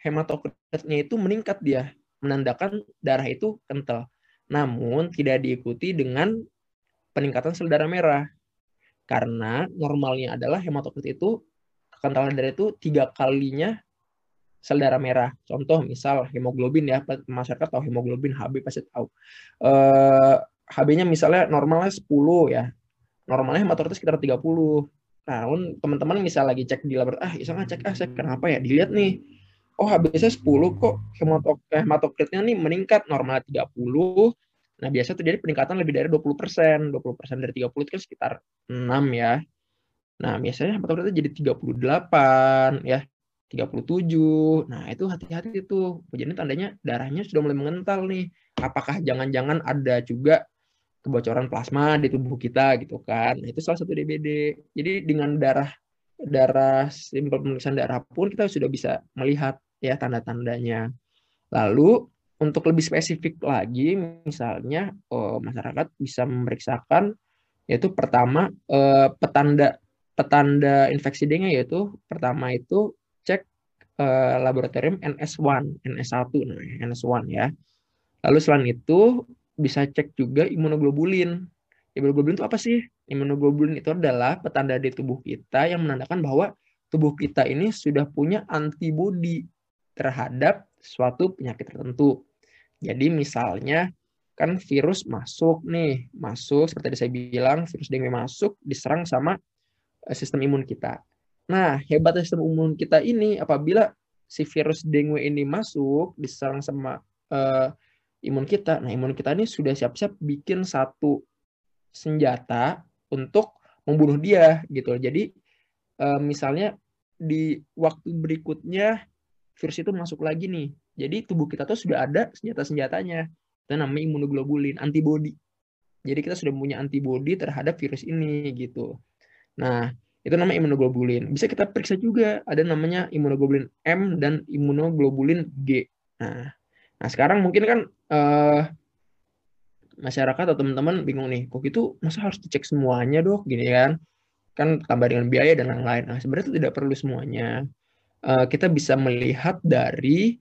hematokritnya itu meningkat dia, menandakan darah itu kental. Namun tidak diikuti dengan peningkatan sel darah merah. Karena normalnya adalah hematokrit itu kekentalan darah itu tiga kalinya sel darah merah. Contoh misal hemoglobin ya, masyarakat tahu hemoglobin HB pasti tahu. Eh, HB-nya misalnya normalnya 10 ya. Normalnya hematokrit sekitar 30. Nah, teman-teman misal lagi cek di laboratorium, ah iseng cek ah saya kenapa ya? Dilihat nih oh HbC 10 kok hematok hematokritnya nih meningkat normal 30. Nah, biasa terjadi peningkatan lebih dari 20%. 20% dari 30 itu kan sekitar 6 ya. Nah, biasanya hematokritnya jadi 38 ya. 37. Nah, itu hati-hati itu. Jadi tandanya darahnya sudah mulai mengental nih. Apakah jangan-jangan ada juga kebocoran plasma di tubuh kita gitu kan. Nah, itu salah satu DBD. Jadi dengan darah darah simpel pemeriksaan darah pun kita sudah bisa melihat ya tanda-tandanya. Lalu untuk lebih spesifik lagi, misalnya oh, masyarakat bisa memeriksakan yaitu pertama eh, petanda petanda infeksi dengue yaitu pertama itu cek eh, laboratorium NS1, NS1, nah, NS1 ya. Lalu selain itu bisa cek juga imunoglobulin. Imunoglobulin itu apa sih? Imunoglobulin itu adalah petanda di tubuh kita yang menandakan bahwa tubuh kita ini sudah punya antibodi terhadap suatu penyakit tertentu. Jadi misalnya kan virus masuk nih, masuk seperti tadi saya bilang, virus dengue masuk diserang sama eh, sistem imun kita. Nah, hebat sistem imun kita ini apabila si virus dengue ini masuk diserang sama uh, imun kita. Nah, imun kita ini sudah siap-siap bikin satu senjata untuk membunuh dia gitu. Jadi uh, misalnya di waktu berikutnya virus itu masuk lagi nih. Jadi tubuh kita tuh sudah ada senjata-senjatanya. Itu namanya imunoglobulin, antibody. Jadi kita sudah punya antibody terhadap virus ini gitu. Nah, itu namanya imunoglobulin. Bisa kita periksa juga ada namanya imunoglobulin M dan imunoglobulin G. Nah, nah sekarang mungkin kan uh, masyarakat atau teman-teman bingung nih, kok itu masa harus dicek semuanya dok, gini kan? Kan tambah dengan biaya dan lain-lain. Nah, sebenarnya itu tidak perlu semuanya. Eh, kita bisa melihat dari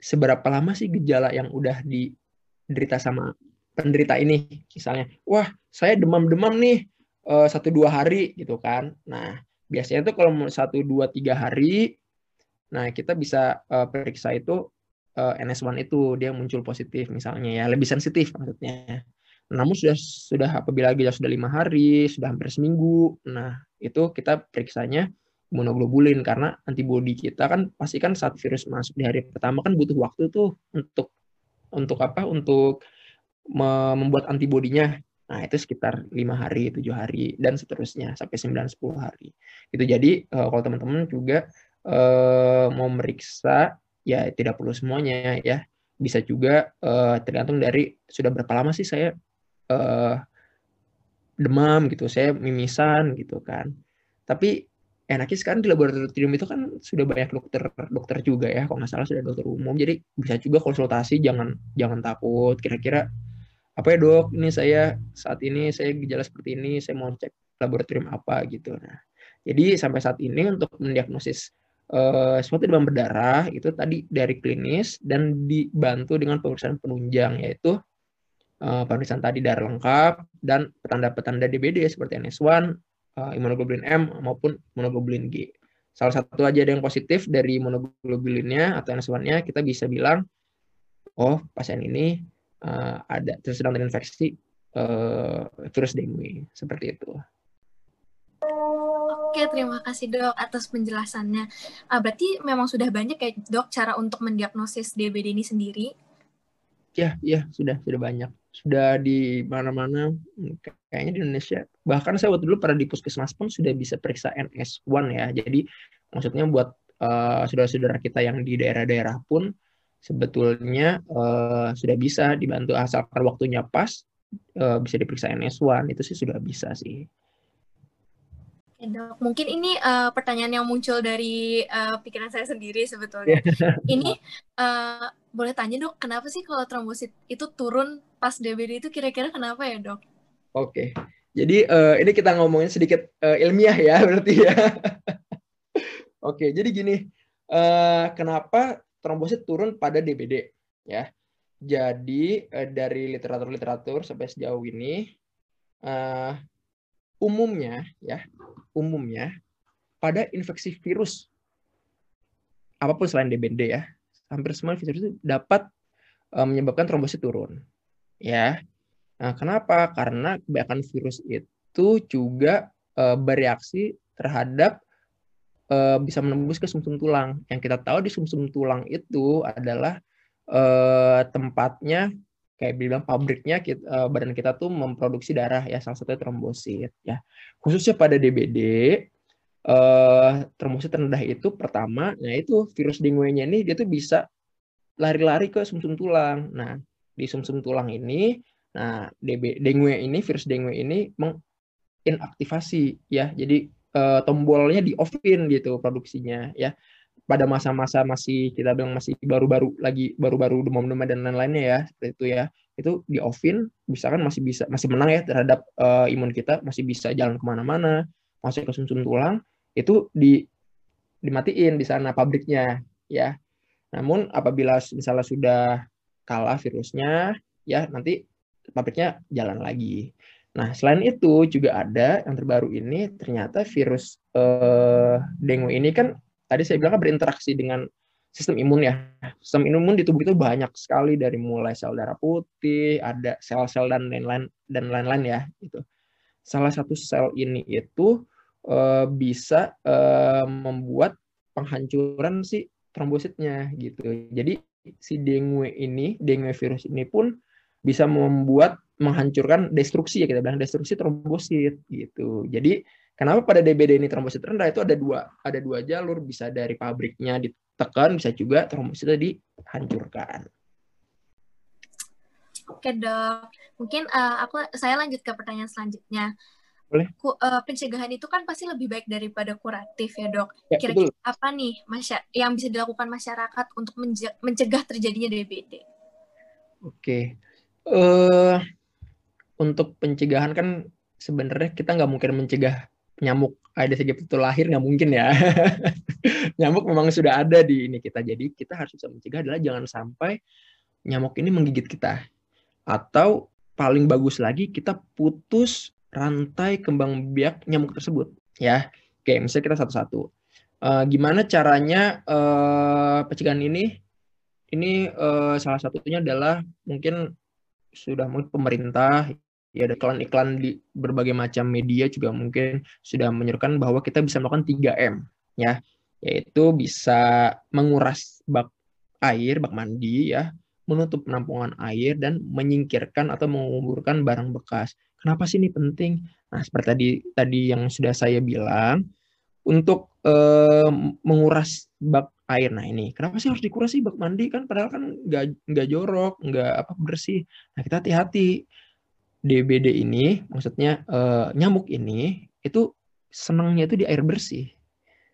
seberapa lama sih gejala yang udah diderita sama penderita ini. Misalnya, wah saya demam-demam nih eh, satu dua hari gitu kan. Nah biasanya tuh kalau satu dua tiga hari, nah kita bisa uh, periksa itu uh, NS1 itu dia muncul positif misalnya ya lebih sensitif maksudnya. Namun sudah sudah apabila gejala sudah lima hari, sudah hampir seminggu, nah itu kita periksanya imunoglobulin karena antibodi kita kan pasti kan saat virus masuk di hari pertama kan butuh waktu tuh untuk untuk apa? Untuk membuat antibodinya nah itu sekitar lima hari tujuh hari dan seterusnya sampai sembilan sepuluh hari. Itu jadi uh, kalau teman-teman juga uh, mau meriksa ya tidak perlu semuanya ya. Bisa juga uh, tergantung dari sudah berapa lama sih saya demam gitu, saya mimisan gitu kan. Tapi enaknya sekarang di laboratorium itu kan sudah banyak dokter dokter juga ya, kalau nggak salah sudah dokter umum, jadi bisa juga konsultasi, jangan jangan takut. Kira-kira apa ya dok, ini saya saat ini saya gejala seperti ini, saya mau cek laboratorium apa gitu. Nah, jadi sampai saat ini untuk mendiagnosis uh, suatu demam berdarah itu tadi dari klinis dan dibantu dengan pemeriksaan penunjang yaitu uh, pemeriksaan tadi darah lengkap dan petanda-petanda DBD seperti NS1, uh, eh, imunoglobulin M maupun imunoglobulin G. Salah satu aja ada yang positif dari imunoglobulinnya atau NS1-nya kita bisa bilang oh pasien ini uh, ada sedang terinfeksi uh, virus dengue seperti itu. Oke, terima kasih dok atas penjelasannya. Uh, berarti memang sudah banyak ya dok cara untuk mendiagnosis DBD ini sendiri? Ya, ya sudah sudah banyak. Sudah di mana-mana. Kayaknya di Indonesia bahkan saya waktu dulu pada di puskesmas pun sudah bisa periksa NS1 ya. Jadi maksudnya buat uh, saudara-saudara kita yang di daerah-daerah pun sebetulnya uh, sudah bisa dibantu. Asalkan waktunya pas uh, bisa diperiksa NS1 itu sih sudah bisa sih. Dok. Mungkin ini uh, pertanyaan yang muncul dari uh, pikiran saya sendiri sebetulnya. *laughs* ini uh, boleh tanya dok, kenapa sih kalau trombosit itu turun pas DBD itu kira-kira kenapa ya dok? Oke, jadi uh, ini kita ngomongin sedikit uh, ilmiah ya *laughs* berarti ya. Oke, jadi gini, uh, kenapa trombosit turun pada DBD ya? Jadi uh, dari literatur-literatur sampai sejauh ini uh, umumnya ya umumnya pada infeksi virus apa pun selain DBD ya hampir semua virus itu dapat uh, menyebabkan trombosit turun. Ya. Nah kenapa? Karena kebanyakan virus itu juga uh, bereaksi terhadap uh, bisa menembus ke sumsum -sum tulang. Yang kita tahu di sumsum -sum tulang itu adalah uh, tempatnya kayak bilang pabriknya kita, uh, badan kita tuh memproduksi darah ya salah satunya trombosit ya. Khususnya pada DBD uh, trombosit rendah itu pertama nah itu virus dengue-nya ini dia tuh bisa lari-lari ke sumsum -sum tulang. Nah di sumsum -sum tulang ini nah DB, dengue ini virus dengue ini menginaktivasi ya. Jadi uh, tombolnya di offin gitu produksinya ya. Pada masa-masa masih kita bilang masih baru-baru lagi baru-baru demam-demam dan lain-lainnya ya seperti itu ya. Itu di offin misalkan masih bisa masih menang ya terhadap uh, imun kita masih bisa jalan ke mana-mana masuk ke sumsum tulang itu di dimatiin di sana pabriknya ya namun apabila misalnya sudah kalah virusnya ya nanti pabriknya jalan lagi nah selain itu juga ada yang terbaru ini ternyata virus uh, dengue ini kan tadi saya bilang kan berinteraksi dengan sistem imun ya. Sistem imun di tubuh itu banyak sekali dari mulai sel darah putih, ada sel-sel dan lain-lain dan lain-lain ya itu. Salah satu sel ini itu uh, bisa uh, membuat penghancuran si trombositnya gitu. Jadi si dengue ini, dengue virus ini pun bisa membuat menghancurkan destruksi ya kita bilang destruksi trombosit gitu. Jadi Kenapa pada DBD ini trombosit rendah itu ada dua ada dua jalur bisa dari pabriknya ditekan bisa juga trombositnya dihancurkan. Oke dok, mungkin uh, aku saya lanjut ke pertanyaan selanjutnya. Boleh. Ku, uh, pencegahan itu kan pasti lebih baik daripada kuratif ya dok. Ya, Kira-kira apa nih masya yang bisa dilakukan masyarakat untuk mencegah terjadinya DBD? Oke, uh, untuk pencegahan kan sebenarnya kita nggak mungkin mencegah nyamuk ada segi itu lahir nggak mungkin ya. *laughs* nyamuk memang sudah ada di ini kita. Jadi kita harus bisa mencegah adalah jangan sampai nyamuk ini menggigit kita. Atau paling bagus lagi kita putus rantai kembang biak nyamuk tersebut. Ya, oke misalnya kita satu-satu. Uh, gimana caranya uh, pencegahan ini? Ini uh, salah satunya adalah mungkin sudah mungkin pemerintah ya ada iklan-iklan di berbagai macam media juga mungkin sudah menyerukan bahwa kita bisa melakukan 3M ya yaitu bisa menguras bak air bak mandi ya menutup penampungan air dan menyingkirkan atau menguburkan barang bekas. Kenapa sih ini penting? Nah, seperti tadi tadi yang sudah saya bilang, untuk uh, menguras bak air. Nah ini, kenapa sih harus dikuras sih bak mandi kan? Padahal kan nggak nggak jorok, nggak apa bersih. Nah kita hati-hati. DBD ini, maksudnya uh, nyamuk ini itu senangnya itu di air bersih,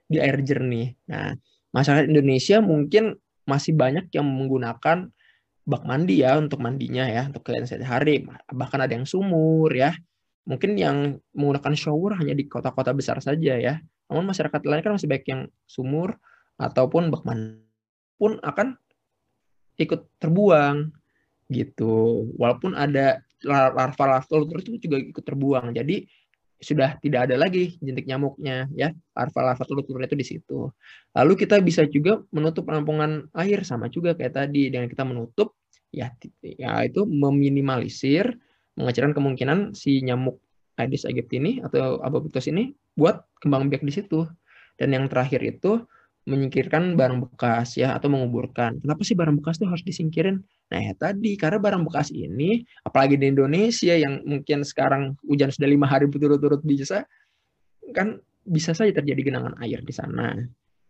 di air jernih. Nah masyarakat Indonesia mungkin masih banyak yang menggunakan bak mandi ya untuk mandinya ya untuk kalian sehari-hari bahkan ada yang sumur ya mungkin yang menggunakan shower hanya di kota-kota besar saja ya namun masyarakat lain kan masih baik yang sumur ataupun bak mandi pun akan ikut terbuang gitu. Walaupun ada larva-larva itu juga ikut terbuang. Jadi sudah tidak ada lagi jentik nyamuknya ya larva-larva telur-telur itu di situ. Lalu kita bisa juga menutup penampungan air sama juga kayak tadi dengan kita menutup ya ya itu meminimalisir mengecilkan kemungkinan si nyamuk Aedes aegypti ini atau Abaputus ini buat kembang biak di situ. Dan yang terakhir itu menyingkirkan barang bekas ya atau menguburkan. Kenapa sih barang bekas itu harus disingkirin? Nah ya tadi karena barang bekas ini apalagi di Indonesia yang mungkin sekarang hujan sudah lima hari berturut-turut bisa kan bisa saja terjadi genangan air di sana.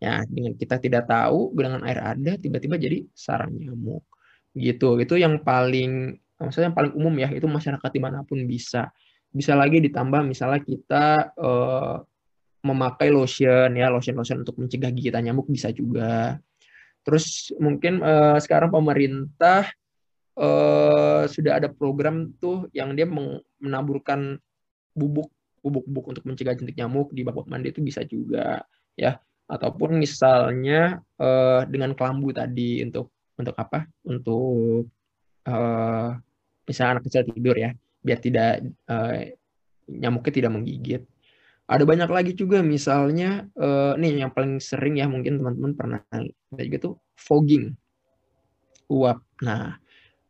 Ya dengan kita tidak tahu genangan air ada tiba-tiba jadi sarang nyamuk gitu. Itu yang paling maksudnya yang paling umum ya itu masyarakat di mana pun bisa bisa lagi ditambah misalnya kita uh, memakai lotion ya lotion lotion untuk mencegah gigitan nyamuk bisa juga. Terus mungkin uh, sekarang pemerintah uh, sudah ada program tuh yang dia menaburkan bubuk bubuk-bubuk untuk mencegah jentik nyamuk di bak mandi itu bisa juga ya. Ataupun misalnya uh, dengan kelambu tadi untuk untuk apa? Untuk uh, misalnya anak kecil tidur ya biar tidak uh, nyamuknya tidak menggigit. Ada banyak lagi juga misalnya uh, nih yang paling sering ya mungkin teman-teman pernah lihat juga tuh fogging uap. Nah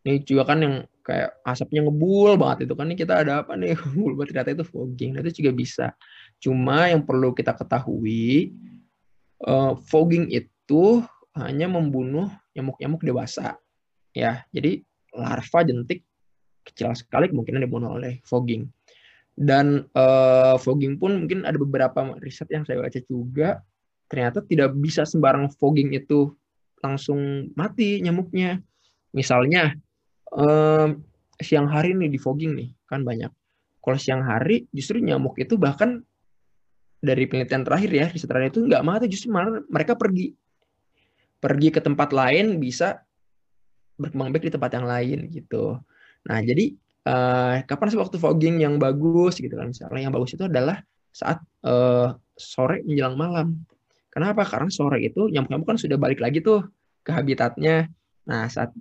ini juga kan yang kayak asapnya ngebul banget itu kan ini kita ada apa nih *laughs* ngebul ternyata itu fogging. Nah itu juga bisa. Cuma yang perlu kita ketahui uh, fogging itu hanya membunuh nyamuk-nyamuk dewasa ya. Jadi larva jentik kecil sekali kemungkinan dibunuh oleh fogging. Dan uh, fogging pun mungkin ada beberapa riset yang saya baca juga ternyata tidak bisa sembarang fogging itu langsung mati nyamuknya. Misalnya um, siang hari nih di fogging nih kan banyak. Kalau siang hari justru nyamuk itu bahkan dari penelitian terakhir ya riset terakhir itu nggak mati justru malah mereka pergi pergi ke tempat lain bisa berkembang biak di tempat yang lain gitu. Nah, jadi uh, kapan sih waktu fogging yang bagus gitu kan? Misalnya yang bagus itu adalah saat uh, sore menjelang malam. Kenapa? Karena sore itu nyamuk-nyamuk kan sudah balik lagi tuh ke habitatnya. Nah, saat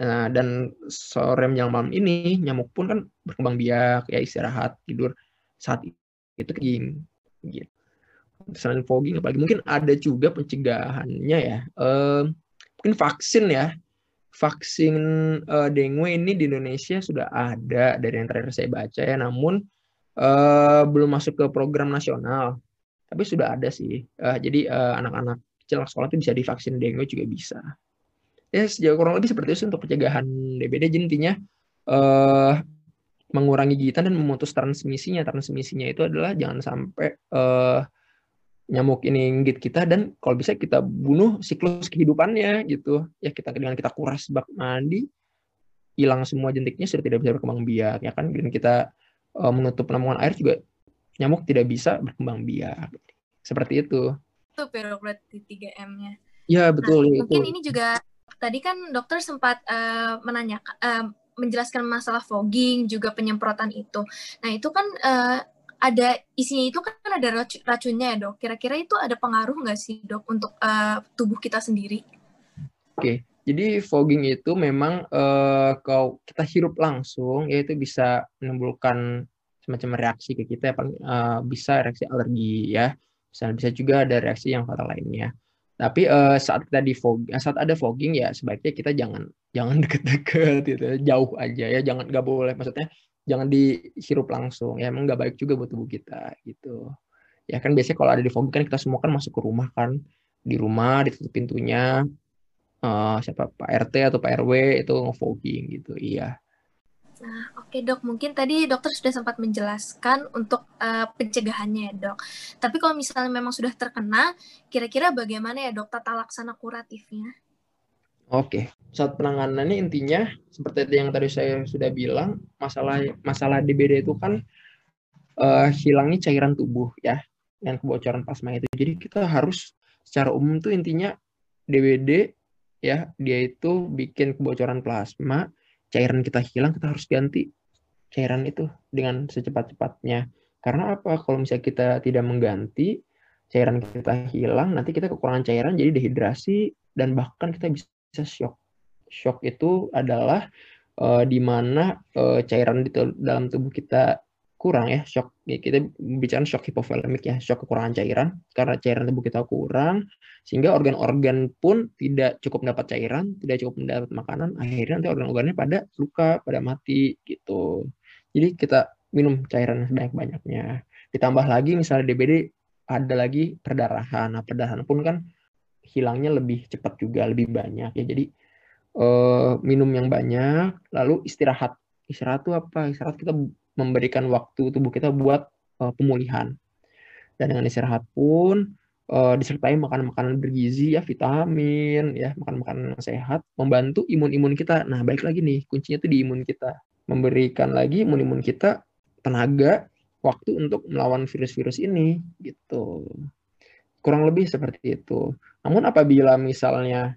uh, dan sore menjelang malam ini nyamuk pun kan berkembang biak, ya istirahat, tidur saat itu keging gitu. Selain fogging apalagi mungkin ada juga pencegahannya ya. Uh, mungkin vaksin ya vaksin uh, dengue ini di Indonesia sudah ada dari yang terakhir saya baca ya, namun uh, belum masuk ke program nasional. Tapi sudah ada sih. Uh, jadi anak-anak uh, kecil sekolah itu bisa divaksin dengue juga bisa. Ya sejauh kurang lebih seperti itu untuk pencegahan DBD. Jadi intinya uh, mengurangi gigitan dan memutus transmisinya. Transmisinya itu adalah jangan sampai uh, nyamuk ini nggit kita dan kalau bisa kita bunuh siklus kehidupannya gitu. Ya kita dengan kita kuras bak mandi hilang semua jentiknya sudah tidak bisa berkembang biak ya kan? Dan kita uh, menutup penampungan air juga nyamuk tidak bisa berkembang biak. Seperti itu. Itu berarti 3 M-nya. Ya betul nah, mungkin ini juga tadi kan dokter sempat uh, menanyakan uh, menjelaskan masalah fogging juga penyemprotan itu. Nah itu kan uh, ada isinya itu kan ada racunnya ya dok. Kira-kira itu ada pengaruh nggak sih dok untuk uh, tubuh kita sendiri? Oke, jadi fogging itu memang uh, kalau kita hirup langsung, ya itu bisa menimbulkan semacam reaksi ke kita, uh, bisa reaksi alergi ya, bisa bisa juga ada reaksi yang fatal lainnya. Tapi uh, saat kita di fogging, saat ada fogging ya sebaiknya kita jangan jangan *laughs* deket-deket gitu, jauh aja ya, jangan nggak boleh, maksudnya jangan dihirup langsung. Ya emang nggak baik juga buat tubuh kita gitu. Ya kan biasanya kalau ada di fogging kan kita semua kan masuk ke rumah kan. Di rumah ditutup pintunya. Uh, siapa? Pak RT atau Pak RW itu ngefogging gitu. Iya. Nah, oke okay, dok, mungkin tadi dokter sudah sempat menjelaskan untuk uh, pencegahannya ya dok. Tapi kalau misalnya memang sudah terkena, kira-kira bagaimana ya dok tata laksana kuratifnya? Oke, saat penanganannya intinya seperti yang tadi saya sudah bilang, masalah masalah DBD itu kan uh, hilangnya cairan tubuh ya, yang kebocoran plasma itu. Jadi kita harus secara umum tuh intinya DBD ya, dia itu bikin kebocoran plasma cairan kita hilang, kita harus ganti cairan itu dengan secepat-cepatnya. Karena apa? Kalau misalnya kita tidak mengganti, cairan kita hilang, nanti kita kekurangan cairan, jadi dehidrasi, dan bahkan kita bisa shock. Shock itu adalah uh, di mana uh, cairan di dalam tubuh kita kurang ya shock. Ya kita bicara shock hipovolemik ya shock kekurangan cairan. Karena cairan tubuh kita kurang sehingga organ-organ pun tidak cukup mendapat cairan tidak cukup mendapat makanan akhirnya nanti organ-organnya pada luka pada mati gitu. Jadi kita minum cairan sebanyak-banyaknya. Ditambah lagi misalnya DBD ada lagi perdarahan. Nah perdarahan pun kan hilangnya lebih cepat juga lebih banyak ya jadi uh, minum yang banyak lalu istirahat istirahat itu apa istirahat kita memberikan waktu tubuh kita buat uh, pemulihan. Dan dengan istirahat pun uh, disertai makanan-makanan bergizi ya, vitamin ya, makan-makanan yang sehat membantu imun-imun kita. Nah, baik lagi nih, kuncinya tuh di imun kita. Memberikan lagi imun-imun kita tenaga waktu untuk melawan virus-virus ini gitu. Kurang lebih seperti itu. Namun apabila misalnya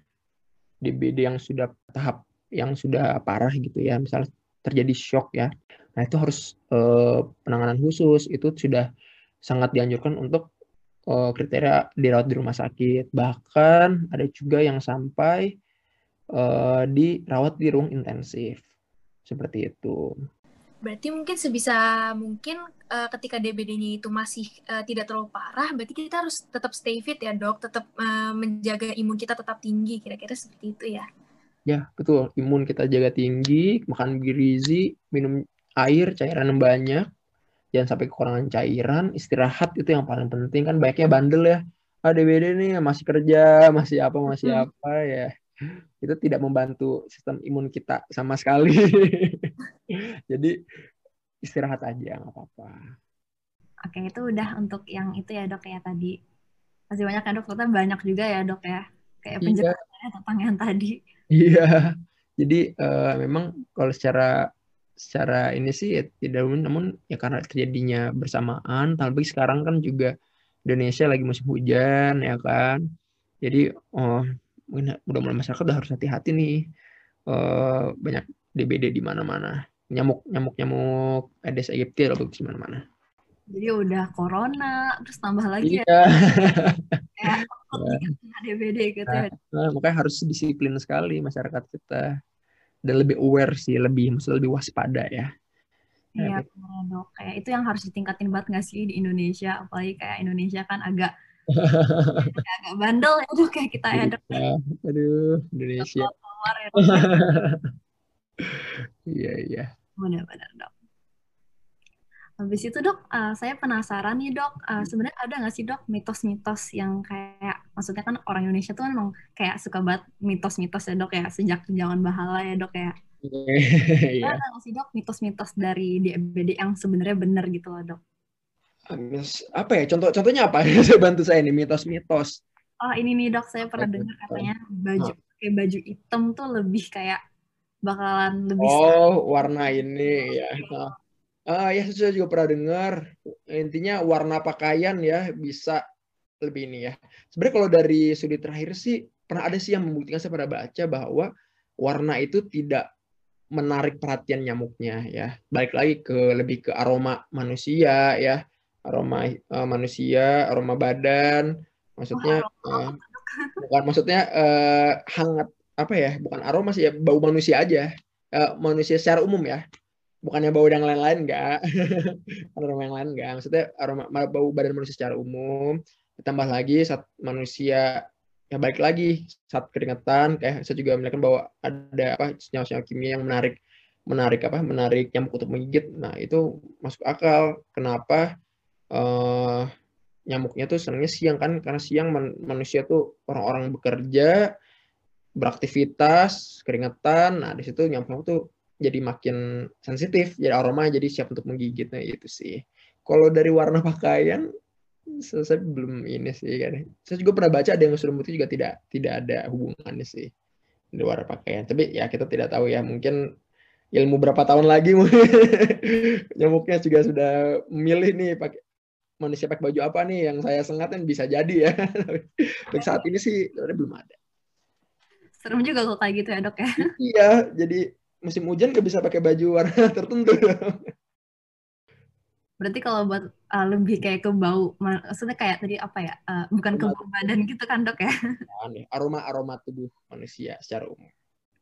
DBD yang sudah tahap yang sudah parah gitu ya, misalnya terjadi shock ya, Nah, itu harus uh, penanganan khusus. Itu sudah sangat dianjurkan untuk uh, kriteria dirawat di rumah sakit. Bahkan ada juga yang sampai uh, dirawat di ruang intensif. Seperti itu. Berarti mungkin sebisa mungkin uh, ketika DBD-nya itu masih uh, tidak terlalu parah, berarti kita harus tetap stay fit ya dok, tetap uh, menjaga imun kita tetap tinggi, kira-kira seperti itu ya? Ya, betul. Imun kita jaga tinggi, makan gizi, minum air, cairan yang banyak, jangan sampai kekurangan cairan, istirahat itu yang paling penting kan baiknya bandel ya. Ah DBD nih masih kerja, masih apa, masih hmm. apa ya. Itu tidak membantu sistem imun kita sama sekali. *laughs* Jadi istirahat aja nggak apa-apa. Oke, itu udah untuk yang itu ya dok ya tadi. Masih banyak kan dok, ternyata banyak juga ya dok ya. Kayak iya. penjelasannya tentang yang tadi. Iya, jadi uh, memang kalau secara secara ini sih ya, tidak namun ya karena terjadinya bersamaan tapi sekarang kan juga Indonesia lagi musim hujan ya kan jadi oh mudah-mudahan masyarakat udah harus hati-hati nih uh, banyak DBD di mana-mana nyamuk nyamuk nyamuk Aedes aegypti atau di mana-mana jadi udah corona terus tambah lagi ya. iya. ya *laughs* ya. DBD gitu ya. nah, makanya harus disiplin sekali masyarakat kita dan lebih aware sih, lebih maksudnya lebih waspada ya. Iya, benar dok. Kayak itu yang harus ditingkatin banget nggak sih di Indonesia, apalagi kayak Indonesia kan agak *laughs* agak bandel ya dok kayak kita ya dok. Ya, aduh, Indonesia. Ya, *laughs* iya iya. Benar-benar dok. Habis itu dok, uh, saya penasaran nih dok, uh, sebenarnya ada nggak sih dok mitos-mitos yang kayak, maksudnya kan orang Indonesia tuh emang kayak suka banget mitos-mitos ya dok ya, sejak zaman bahala ya dok ya. yeah. Ada nggak sih dok mitos-mitos dari DBD yang sebenarnya benar gitu loh dok? Apa ya, contoh contohnya apa? *laughs* saya bantu saya nih mitos-mitos. Oh ini nih dok, saya pernah dengar katanya baju kayak baju hitam tuh lebih kayak bakalan lebih. Oh, warna ini ya. Uh, ya saya juga pernah dengar intinya warna pakaian ya bisa lebih ini ya. Sebenarnya kalau dari studi terakhir sih pernah ada sih yang membuktikan saya pernah baca bahwa warna itu tidak menarik perhatian nyamuknya ya. Balik lagi ke lebih ke aroma manusia ya, aroma uh, manusia, aroma badan. Maksudnya uh, bukan maksudnya uh, hangat apa ya? Bukan aroma sih ya, bau manusia aja. Uh, manusia secara umum ya. Bukannya bau yang lain-lain enggak. *laughs* Aroma yang lain enggak. Maksudnya aroma bau badan manusia secara umum. Ditambah lagi saat manusia ya baik lagi. Saat keringetan kayak saya juga melihat bahwa ada apa senyawa-senyawa kimia yang menarik menarik apa menarik nyamuk untuk menggigit. Nah itu masuk akal. Kenapa? Uh, nyamuknya tuh senangnya siang kan? Karena siang man, manusia tuh orang-orang bekerja beraktivitas keringetan nah di situ nyamuk-nyamuk tuh jadi makin sensitif, jadi aroma jadi siap untuk menggigitnya itu sih. Kalau dari warna pakaian saya belum ini sih kan. Saya juga pernah baca ada yang sudah putih juga tidak tidak ada hubungannya sih di warna pakaian. Tapi ya kita tidak tahu ya mungkin ilmu berapa tahun lagi *laughs* nyamuknya juga sudah memilih nih pakai manusia pakai baju apa nih yang saya sengatin bisa jadi ya. *laughs* Tapi saat ini sih belum ada. Serem juga kok kayak gitu ya dok ya. *laughs* Iya, jadi musim hujan gak bisa pakai baju warna *laughs* tertentu. Berarti kalau buat uh, lebih kayak ke bau, maksudnya kayak tadi apa ya? Uh, bukan ke bau badan gitu kan dok ya? *laughs* Aroma aroma tubuh manusia secara umum.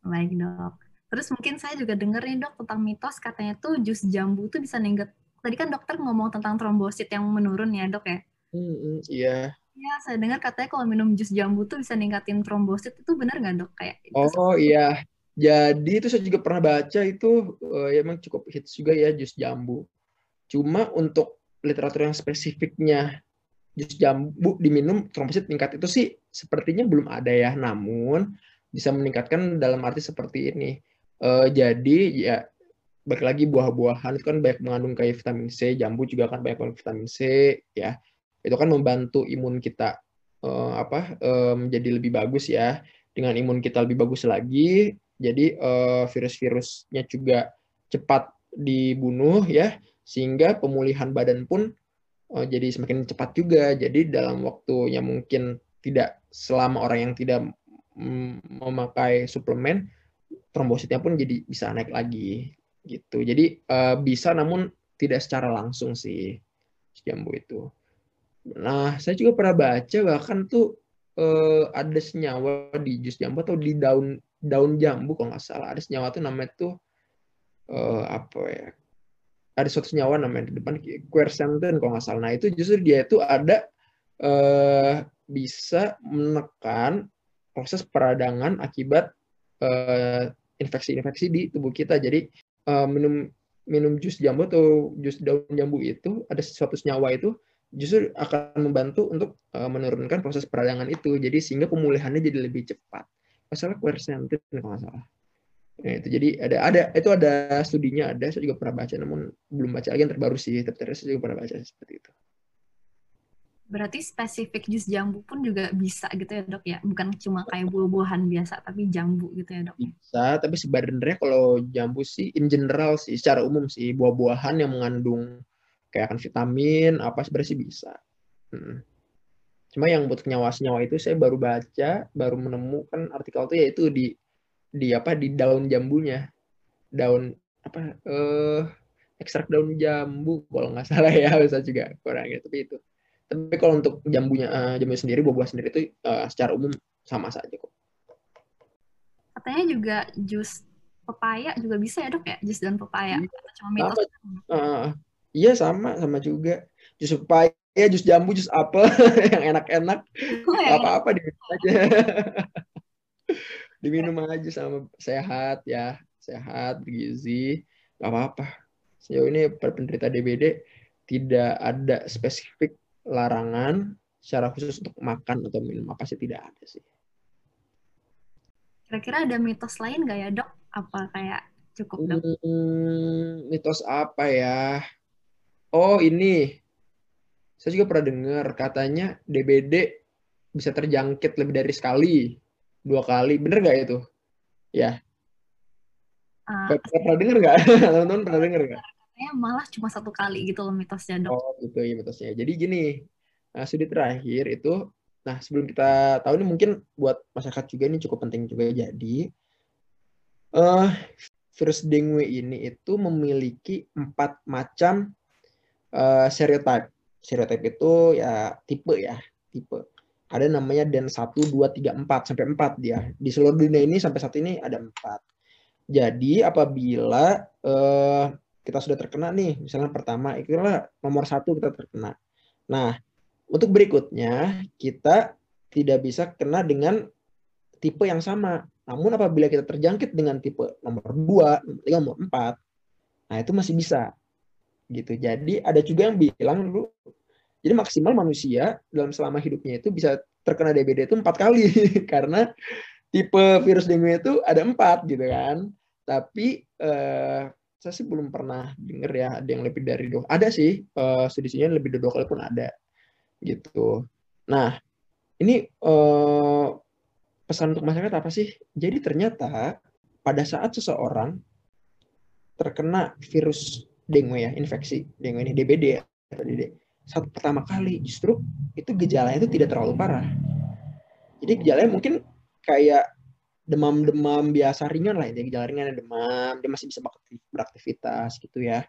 Baik dok. Terus mungkin saya juga denger nih dok tentang mitos katanya tuh jus jambu tuh bisa ningkat. Tadi kan dokter ngomong tentang trombosit yang menurun ya dok ya? Hmm, iya. Iya, saya dengar katanya kalau minum jus jambu tuh bisa ningkatin trombosit itu benar nggak dok? Kayak oh iya, jadi itu saya juga pernah baca itu uh, ya emang cukup hits juga ya jus jambu. Cuma untuk literatur yang spesifiknya jus jambu diminum trombosit tingkat itu sih sepertinya belum ada ya. Namun bisa meningkatkan dalam arti seperti ini. Uh, jadi ya balik lagi buah-buahan itu kan banyak mengandung kayak vitamin C, jambu juga kan banyak mengandung vitamin C ya. Itu kan membantu imun kita uh, apa uh, menjadi lebih bagus ya. Dengan imun kita lebih bagus lagi, jadi uh, virus-virusnya juga cepat dibunuh ya, sehingga pemulihan badan pun uh, jadi semakin cepat juga. Jadi dalam waktu yang mungkin tidak selama orang yang tidak memakai suplemen, trombositnya pun jadi bisa naik lagi gitu. Jadi uh, bisa namun tidak secara langsung sih jambu itu. Nah, saya juga pernah baca bahkan tuh uh, ada senyawa di jus jambu atau di daun daun jambu kalau nggak salah. Ada senyawa tuh namanya tuh uh, apa ya? Ada suatu senyawa namanya di depan quercetin kalau nggak salah. Nah itu justru dia itu ada uh, bisa menekan proses peradangan akibat eh, infeksi-infeksi di tubuh kita. Jadi uh, minum minum jus jambu atau jus daun jambu itu ada suatu senyawa itu justru akan membantu untuk uh, menurunkan proses peradangan itu jadi sehingga pemulihannya jadi lebih cepat masalah quercetin kalau nggak salah. Nah, itu jadi ada ada itu ada studinya ada saya juga pernah baca namun belum baca lagi yang terbaru sih tapi terus saya juga pernah baca seperti itu. Berarti spesifik jus jambu pun juga bisa gitu ya dok ya, bukan cuma kayak buah-buahan biasa tapi jambu gitu ya dok? Bisa, tapi sebenarnya kalau jambu sih in general sih secara umum sih buah-buahan yang mengandung kayak kan vitamin apa sebenarnya sih bisa. Hmm. Cuma yang buat senyawa-senyawa itu saya baru baca, baru menemukan artikel itu yaitu di di apa di daun jambunya. Daun apa eh ekstrak daun jambu kalau nggak *laughs* salah ya bisa juga kurang ya tapi itu. Tapi kalau untuk jambunya uh, jambu sendiri buah-buah sendiri itu uh, secara umum sama saja kok. Katanya juga jus pepaya juga bisa ya dok ya jus dan pepaya iya, cuma mitos uh, iya sama sama juga jus pepaya ya jus jambu, jus apel *laughs* yang enak-enak. Oh, ya. Apa-apa diminum aja. *laughs* diminum aja sama sehat ya, sehat, bergizi, nggak apa-apa. Sejauh ini para penderita DBD tidak ada spesifik larangan secara khusus untuk makan atau minum apa sih tidak ada sih. Kira-kira ada mitos lain nggak ya dok? Apa kayak cukup dok? Hmm, mitos apa ya? Oh ini saya juga pernah dengar katanya DBD bisa terjangkit lebih dari sekali, dua kali. Bener nggak itu? Ya. Uh, pernah dengar nggak? *laughs* Teman-teman pernah dengar nggak? Katanya malah cuma satu kali gitu loh mitosnya dok. Oh gitu ya mitosnya. Jadi gini, nah, studi terakhir itu, nah sebelum kita tahu ini mungkin buat masyarakat juga ini cukup penting juga. Jadi uh, virus dengue ini itu memiliki empat macam uh, stereotype stereotip itu ya tipe ya, tipe. Ada namanya DEN 1, 2, 3, 4, sampai 4 dia. Di seluruh dunia ini sampai saat ini ada 4. Jadi apabila eh, kita sudah terkena nih, misalnya pertama, itulah nomor satu kita terkena. Nah, untuk berikutnya kita tidak bisa kena dengan tipe yang sama. Namun apabila kita terjangkit dengan tipe nomor 2, nomor 3, nomor 4, nah itu masih bisa gitu. Jadi ada juga yang bilang dulu, jadi maksimal manusia dalam selama hidupnya itu bisa terkena DBD itu empat kali *laughs* karena tipe virus dengue itu ada empat gitu kan. Tapi uh, saya sih belum pernah denger ya ada yang lebih dari dua. Ada sih uh, lebih dari dua kali pun ada gitu. Nah ini uh, pesan untuk masyarakat apa sih? Jadi ternyata pada saat seseorang terkena virus dengue ya, infeksi dengue ini DBD ya, tadi saat pertama kali justru itu gejalanya itu tidak terlalu parah. Jadi gejalanya mungkin kayak demam-demam biasa ringan lah, jadi gejala ringan demam, dia masih bisa beraktivitas gitu ya.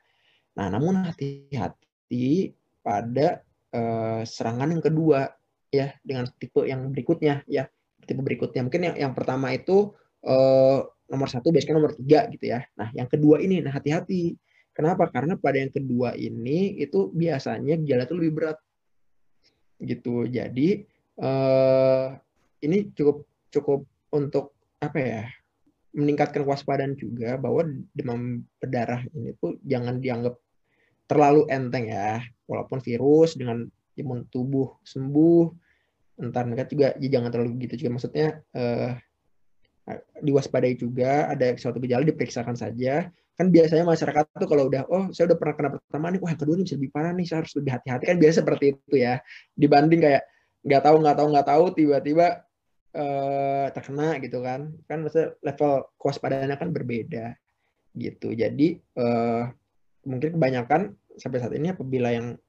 Nah, namun hati-hati pada uh, serangan yang kedua ya dengan tipe yang berikutnya ya tipe berikutnya mungkin yang yang pertama itu uh, nomor satu biasanya nomor tiga gitu ya nah yang kedua ini nah hati-hati kenapa? Karena pada yang kedua ini itu biasanya gejala itu lebih berat. Gitu. Jadi uh, ini cukup cukup untuk apa ya meningkatkan kewaspadaan juga bahwa demam berdarah ini tuh jangan dianggap terlalu enteng ya. Walaupun virus dengan imun tubuh sembuh entar mereka juga ya jangan terlalu gitu juga. Maksudnya uh, diwaspadai juga ada suatu gejala diperiksakan saja kan biasanya masyarakat tuh kalau udah oh saya udah pernah kena pertama nih wah yang kedua ini bisa lebih parah nih saya harus lebih hati-hati. Kan biasa seperti itu ya. Dibanding kayak nggak tahu nggak tahu nggak tahu tiba-tiba uh, terkena gitu kan. Kan maksudnya level kewaspadaannya kan berbeda gitu. Jadi uh, mungkin kebanyakan sampai saat ini apabila yang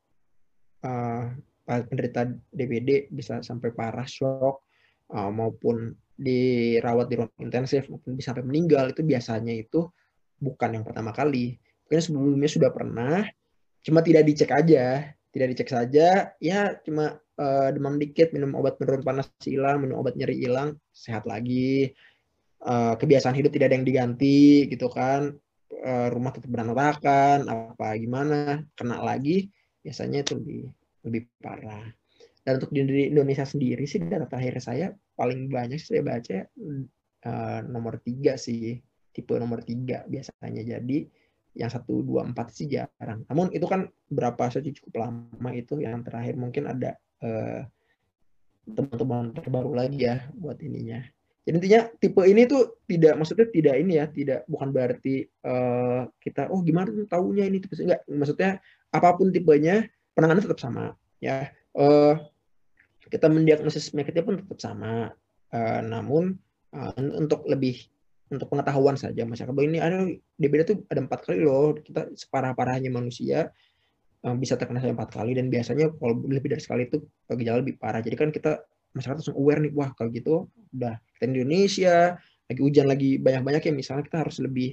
uh, penderita DBD bisa sampai parah shock uh, maupun dirawat di ruang intensif maupun bisa sampai meninggal itu biasanya itu bukan yang pertama kali. Mungkin sebelumnya sudah pernah cuma tidak dicek aja. Tidak dicek saja ya cuma uh, demam dikit minum obat penurun panas hilang minum obat nyeri hilang sehat lagi. Uh, kebiasaan hidup tidak ada yang diganti gitu kan. Uh, rumah tetap berantakan apa gimana kena lagi biasanya itu lebih lebih parah. Dan untuk di Indonesia sendiri sih data terakhir saya paling banyak saya baca uh, nomor tiga sih tipe nomor tiga biasanya. Jadi yang satu dua empat sih jarang. Namun itu kan berapa saja cukup lama itu. Yang terakhir mungkin ada uh, teman-teman terbaru lagi ya buat ininya. Jadi intinya tipe ini tuh tidak maksudnya tidak ini ya tidak bukan berarti uh, kita oh gimana tuh tahunya ini tipe enggak maksudnya apa pun tipenya penanganan tetap sama ya. Uh, kita mendiagnosis penyakitnya pun tetap sama. Uh, namun uh, untuk lebih untuk pengetahuan saja masyarakat bahwa ini ada DBD itu ada empat kali loh. Kita separah parahnya manusia uh, bisa terkena sampai empat kali. Dan biasanya kalau lebih dari sekali itu gejala lebih parah. Jadi kan kita masyarakat langsung aware nih wah kalau gitu udah kita di Indonesia lagi hujan lagi banyak-banyak ya misalnya kita harus lebih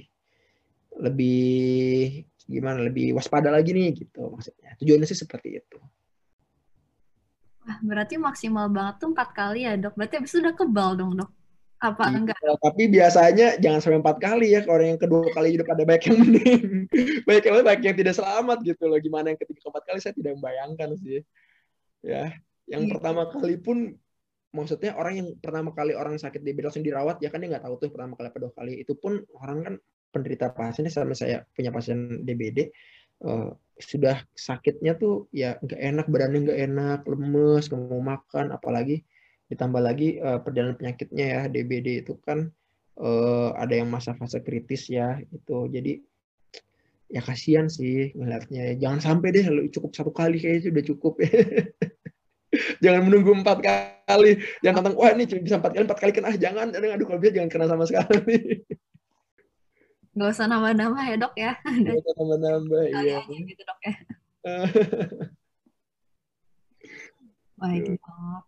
lebih gimana lebih waspada lagi nih gitu maksudnya. Tujuannya sih seperti itu. Wah, berarti maksimal banget tuh empat kali ya dok. Berarti abis itu udah kebal dong dok. Apa iya, enggak? Tapi biasanya jangan sampai empat kali ya. Kalau yang kedua kali hidup ada baik yang mending. *laughs* baik yang baik yang tidak selamat gitu loh. Gimana yang ketiga keempat kali saya tidak membayangkan sih. Ya, yang iya. pertama kali pun maksudnya orang yang pertama kali orang sakit DBD langsung dirawat ya kan dia nggak tahu tuh pertama kali apa dua kali itu pun orang kan penderita pasien sama saya punya pasien DBD uh, sudah sakitnya tuh ya nggak enak badannya nggak enak lemes nggak mau makan apalagi ditambah lagi uh, perjalanan penyakitnya ya DBD itu kan uh, ada yang masa fase kritis ya itu jadi ya kasihan sih ngelihatnya jangan sampai deh cukup satu kali kayaknya udah cukup ya *laughs* jangan menunggu empat kali jangan tentang wah ini bisa empat kali empat kali kena ah jangan aduh kalau bisa jangan kena sama sekali *laughs* Gak usah nambah-nambah ya dok ya. Gak usah nambah-nambah, iya. gitu dok ya. *laughs* Baik dok.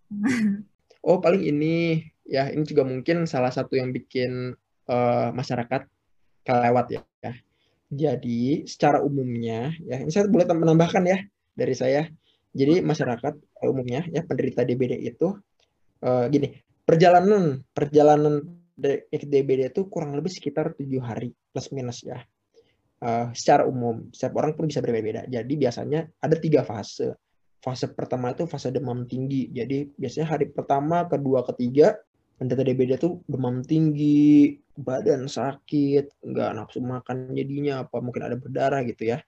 Oh paling ini, ya ini juga mungkin salah satu yang bikin uh, masyarakat kelewat ya. Jadi secara umumnya, ya ini saya boleh menambahkan ya dari saya. Jadi masyarakat umumnya ya penderita DBD itu uh, gini, perjalanan perjalanan DBD itu kurang lebih sekitar tujuh hari plus minus ya. Uh, secara umum, setiap orang pun bisa berbeda-beda. Jadi biasanya ada tiga fase. Fase pertama itu fase demam tinggi. Jadi biasanya hari pertama, kedua, ketiga, penderita DBD itu demam tinggi, badan sakit, nggak nafsu makan jadinya, apa mungkin ada berdarah gitu ya.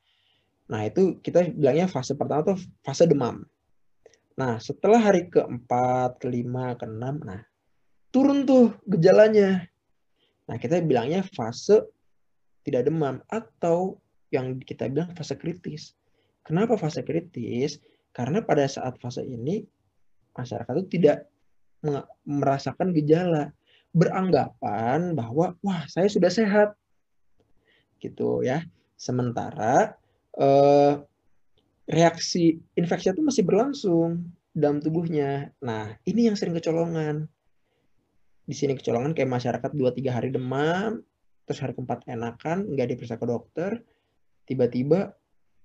Nah itu kita bilangnya fase pertama tuh fase demam. Nah setelah hari keempat, kelima, keenam, nah turun tuh gejalanya. Nah, kita bilangnya fase tidak demam atau yang kita bilang fase kritis. Kenapa fase kritis? Karena pada saat fase ini masyarakat itu tidak merasakan gejala, beranggapan bahwa wah saya sudah sehat, gitu ya. Sementara eh, reaksi infeksi itu masih berlangsung dalam tubuhnya. Nah ini yang sering kecolongan. Di sini kecolongan kayak masyarakat 2-3 hari demam, terus hari keempat enakan, nggak diperiksa ke dokter, tiba-tiba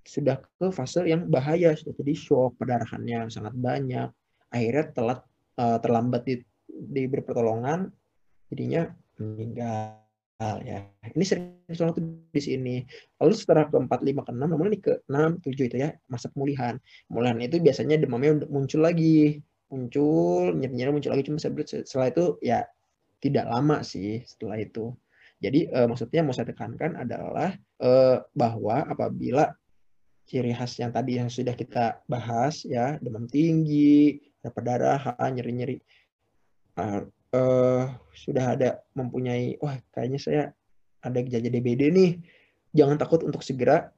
sudah ke fase yang bahaya, sudah jadi shock, perdarahannya sangat banyak, akhirnya telat uh, terlambat di, di pertolongan, jadinya meninggal ya. Ini sering tuh di sini. Lalu setelah ke 4, 5, ke 6, namun ini ke 6, 7 itu ya, masa pemulihan. Pemulihan itu biasanya demamnya muncul lagi. Muncul, nyeri-nyeri muncul lagi. Cuma setelah itu ya tidak lama sih setelah itu. Jadi uh, maksudnya mau saya tekankan adalah uh, bahwa apabila ciri khas yang tadi yang sudah kita bahas ya demam tinggi, perdarahan, nyeri-nyeri. Uh, uh, sudah ada mempunyai, wah kayaknya saya ada gejala DBD nih. Jangan takut untuk segera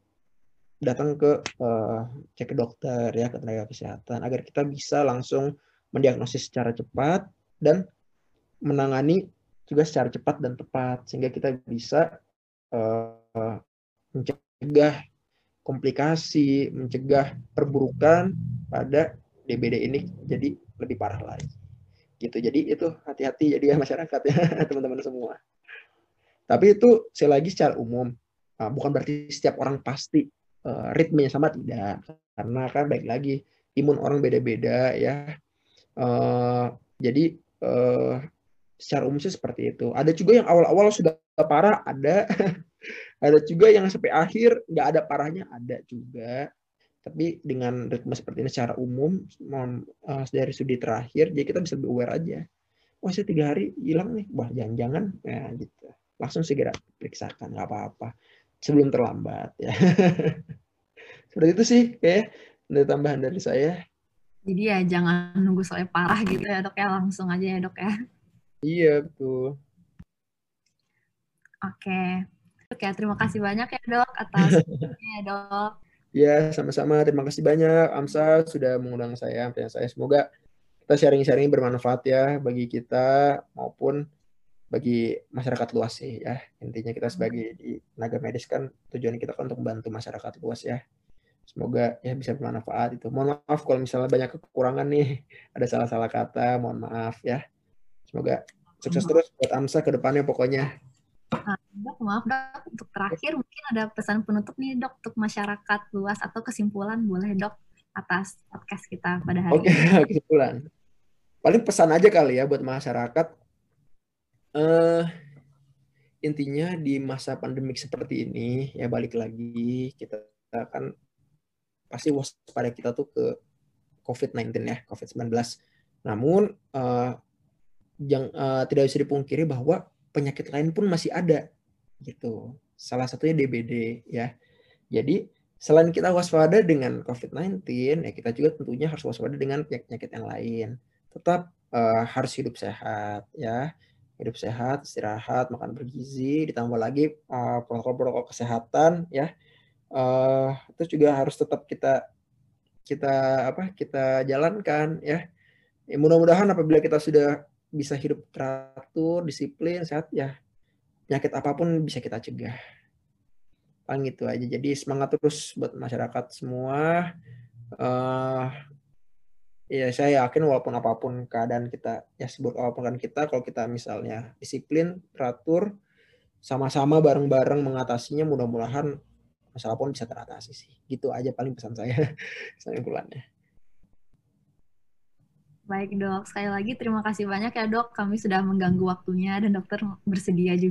datang ke uh, cek ke dokter ya ke tenaga kesehatan agar kita bisa langsung mendiagnosis secara cepat dan menangani juga secara cepat dan tepat sehingga kita bisa uh, mencegah komplikasi, mencegah perburukan pada DBD ini jadi lebih parah lagi. Gitu. Jadi itu hati-hati jadi ya masyarakat ya *laughs* teman-teman semua. Tapi itu saya lagi secara umum uh, bukan berarti setiap orang pasti uh, ritmenya sama tidak karena kan baik lagi imun orang beda-beda ya. Uh, jadi uh, secara umum sih seperti itu. Ada juga yang awal-awal sudah parah, ada *laughs* ada juga yang sampai akhir nggak ada parahnya ada juga. Tapi dengan ritme seperti ini secara umum uh, dari studi terakhir jadi kita bisa lebih aware aja. Wah saya tiga hari hilang nih. Wah jangan-jangan. Ya gitu. Langsung segera periksakan nggak apa-apa. Sebelum terlambat ya. *laughs* Seperti itu sih kayak ada tambahan dari saya? Jadi ya jangan nunggu soalnya parah gitu ya dok ya. Langsung aja ya dok ya. Iya betul. Oke Oke, terima kasih banyak ya dok atas *laughs* ya dok. Ya, sama-sama. Terima kasih banyak Amsa sudah mengundang saya. Saya semoga kita sharing-sharing bermanfaat ya bagi kita maupun bagi masyarakat luas sih ya. Intinya kita sebagai di tenaga medis kan tujuan kita kan untuk membantu masyarakat luas ya. Semoga ya bisa bermanfaat itu. Mohon maaf kalau misalnya banyak kekurangan nih, *laughs* ada salah-salah kata, mohon maaf ya. Semoga sukses terus buat Amsa ke depannya pokoknya. Nah, dok, maaf dok, untuk terakhir mungkin ada pesan penutup nih dok untuk masyarakat luas atau kesimpulan boleh dok atas podcast kita pada hari Oke, okay, *laughs* kesimpulan. Paling pesan aja kali ya buat masyarakat. Uh, intinya di masa pandemik seperti ini ya balik lagi kita akan pasti waspada kita tuh ke COVID-19 ya, COVID-19. Namun uh, yang uh, tidak bisa dipungkiri bahwa penyakit lain pun masih ada gitu. Salah satunya DBD ya. Jadi selain kita waspada dengan COVID-19, ya kita juga tentunya harus waspada dengan penyakit yang lain. Tetap uh, harus hidup sehat ya. Hidup sehat, istirahat, makan bergizi, ditambah lagi uh, protokol-protokol kesehatan ya. Uh, itu juga harus tetap kita kita apa kita jalankan ya. ya mudah-mudahan apabila kita sudah bisa hidup teratur, disiplin, sehat ya penyakit apa pun bisa kita cegah. Paling itu aja. Jadi semangat terus buat masyarakat semua. Uh, ya saya yakin walaupun apa pun keadaan kita ya sebut apa pun kan kita kalau kita misalnya disiplin, teratur, sama-sama bareng-bareng mengatasinya mudah-mudahan masalah pun bisa teratasi sih. Gitu aja paling pesan saya *laughs* kesimpulannya. Baik dok, sekali lagi terima kasih banyak ya dok. Kami sudah mengganggu waktunya dan dokter bersedia juga.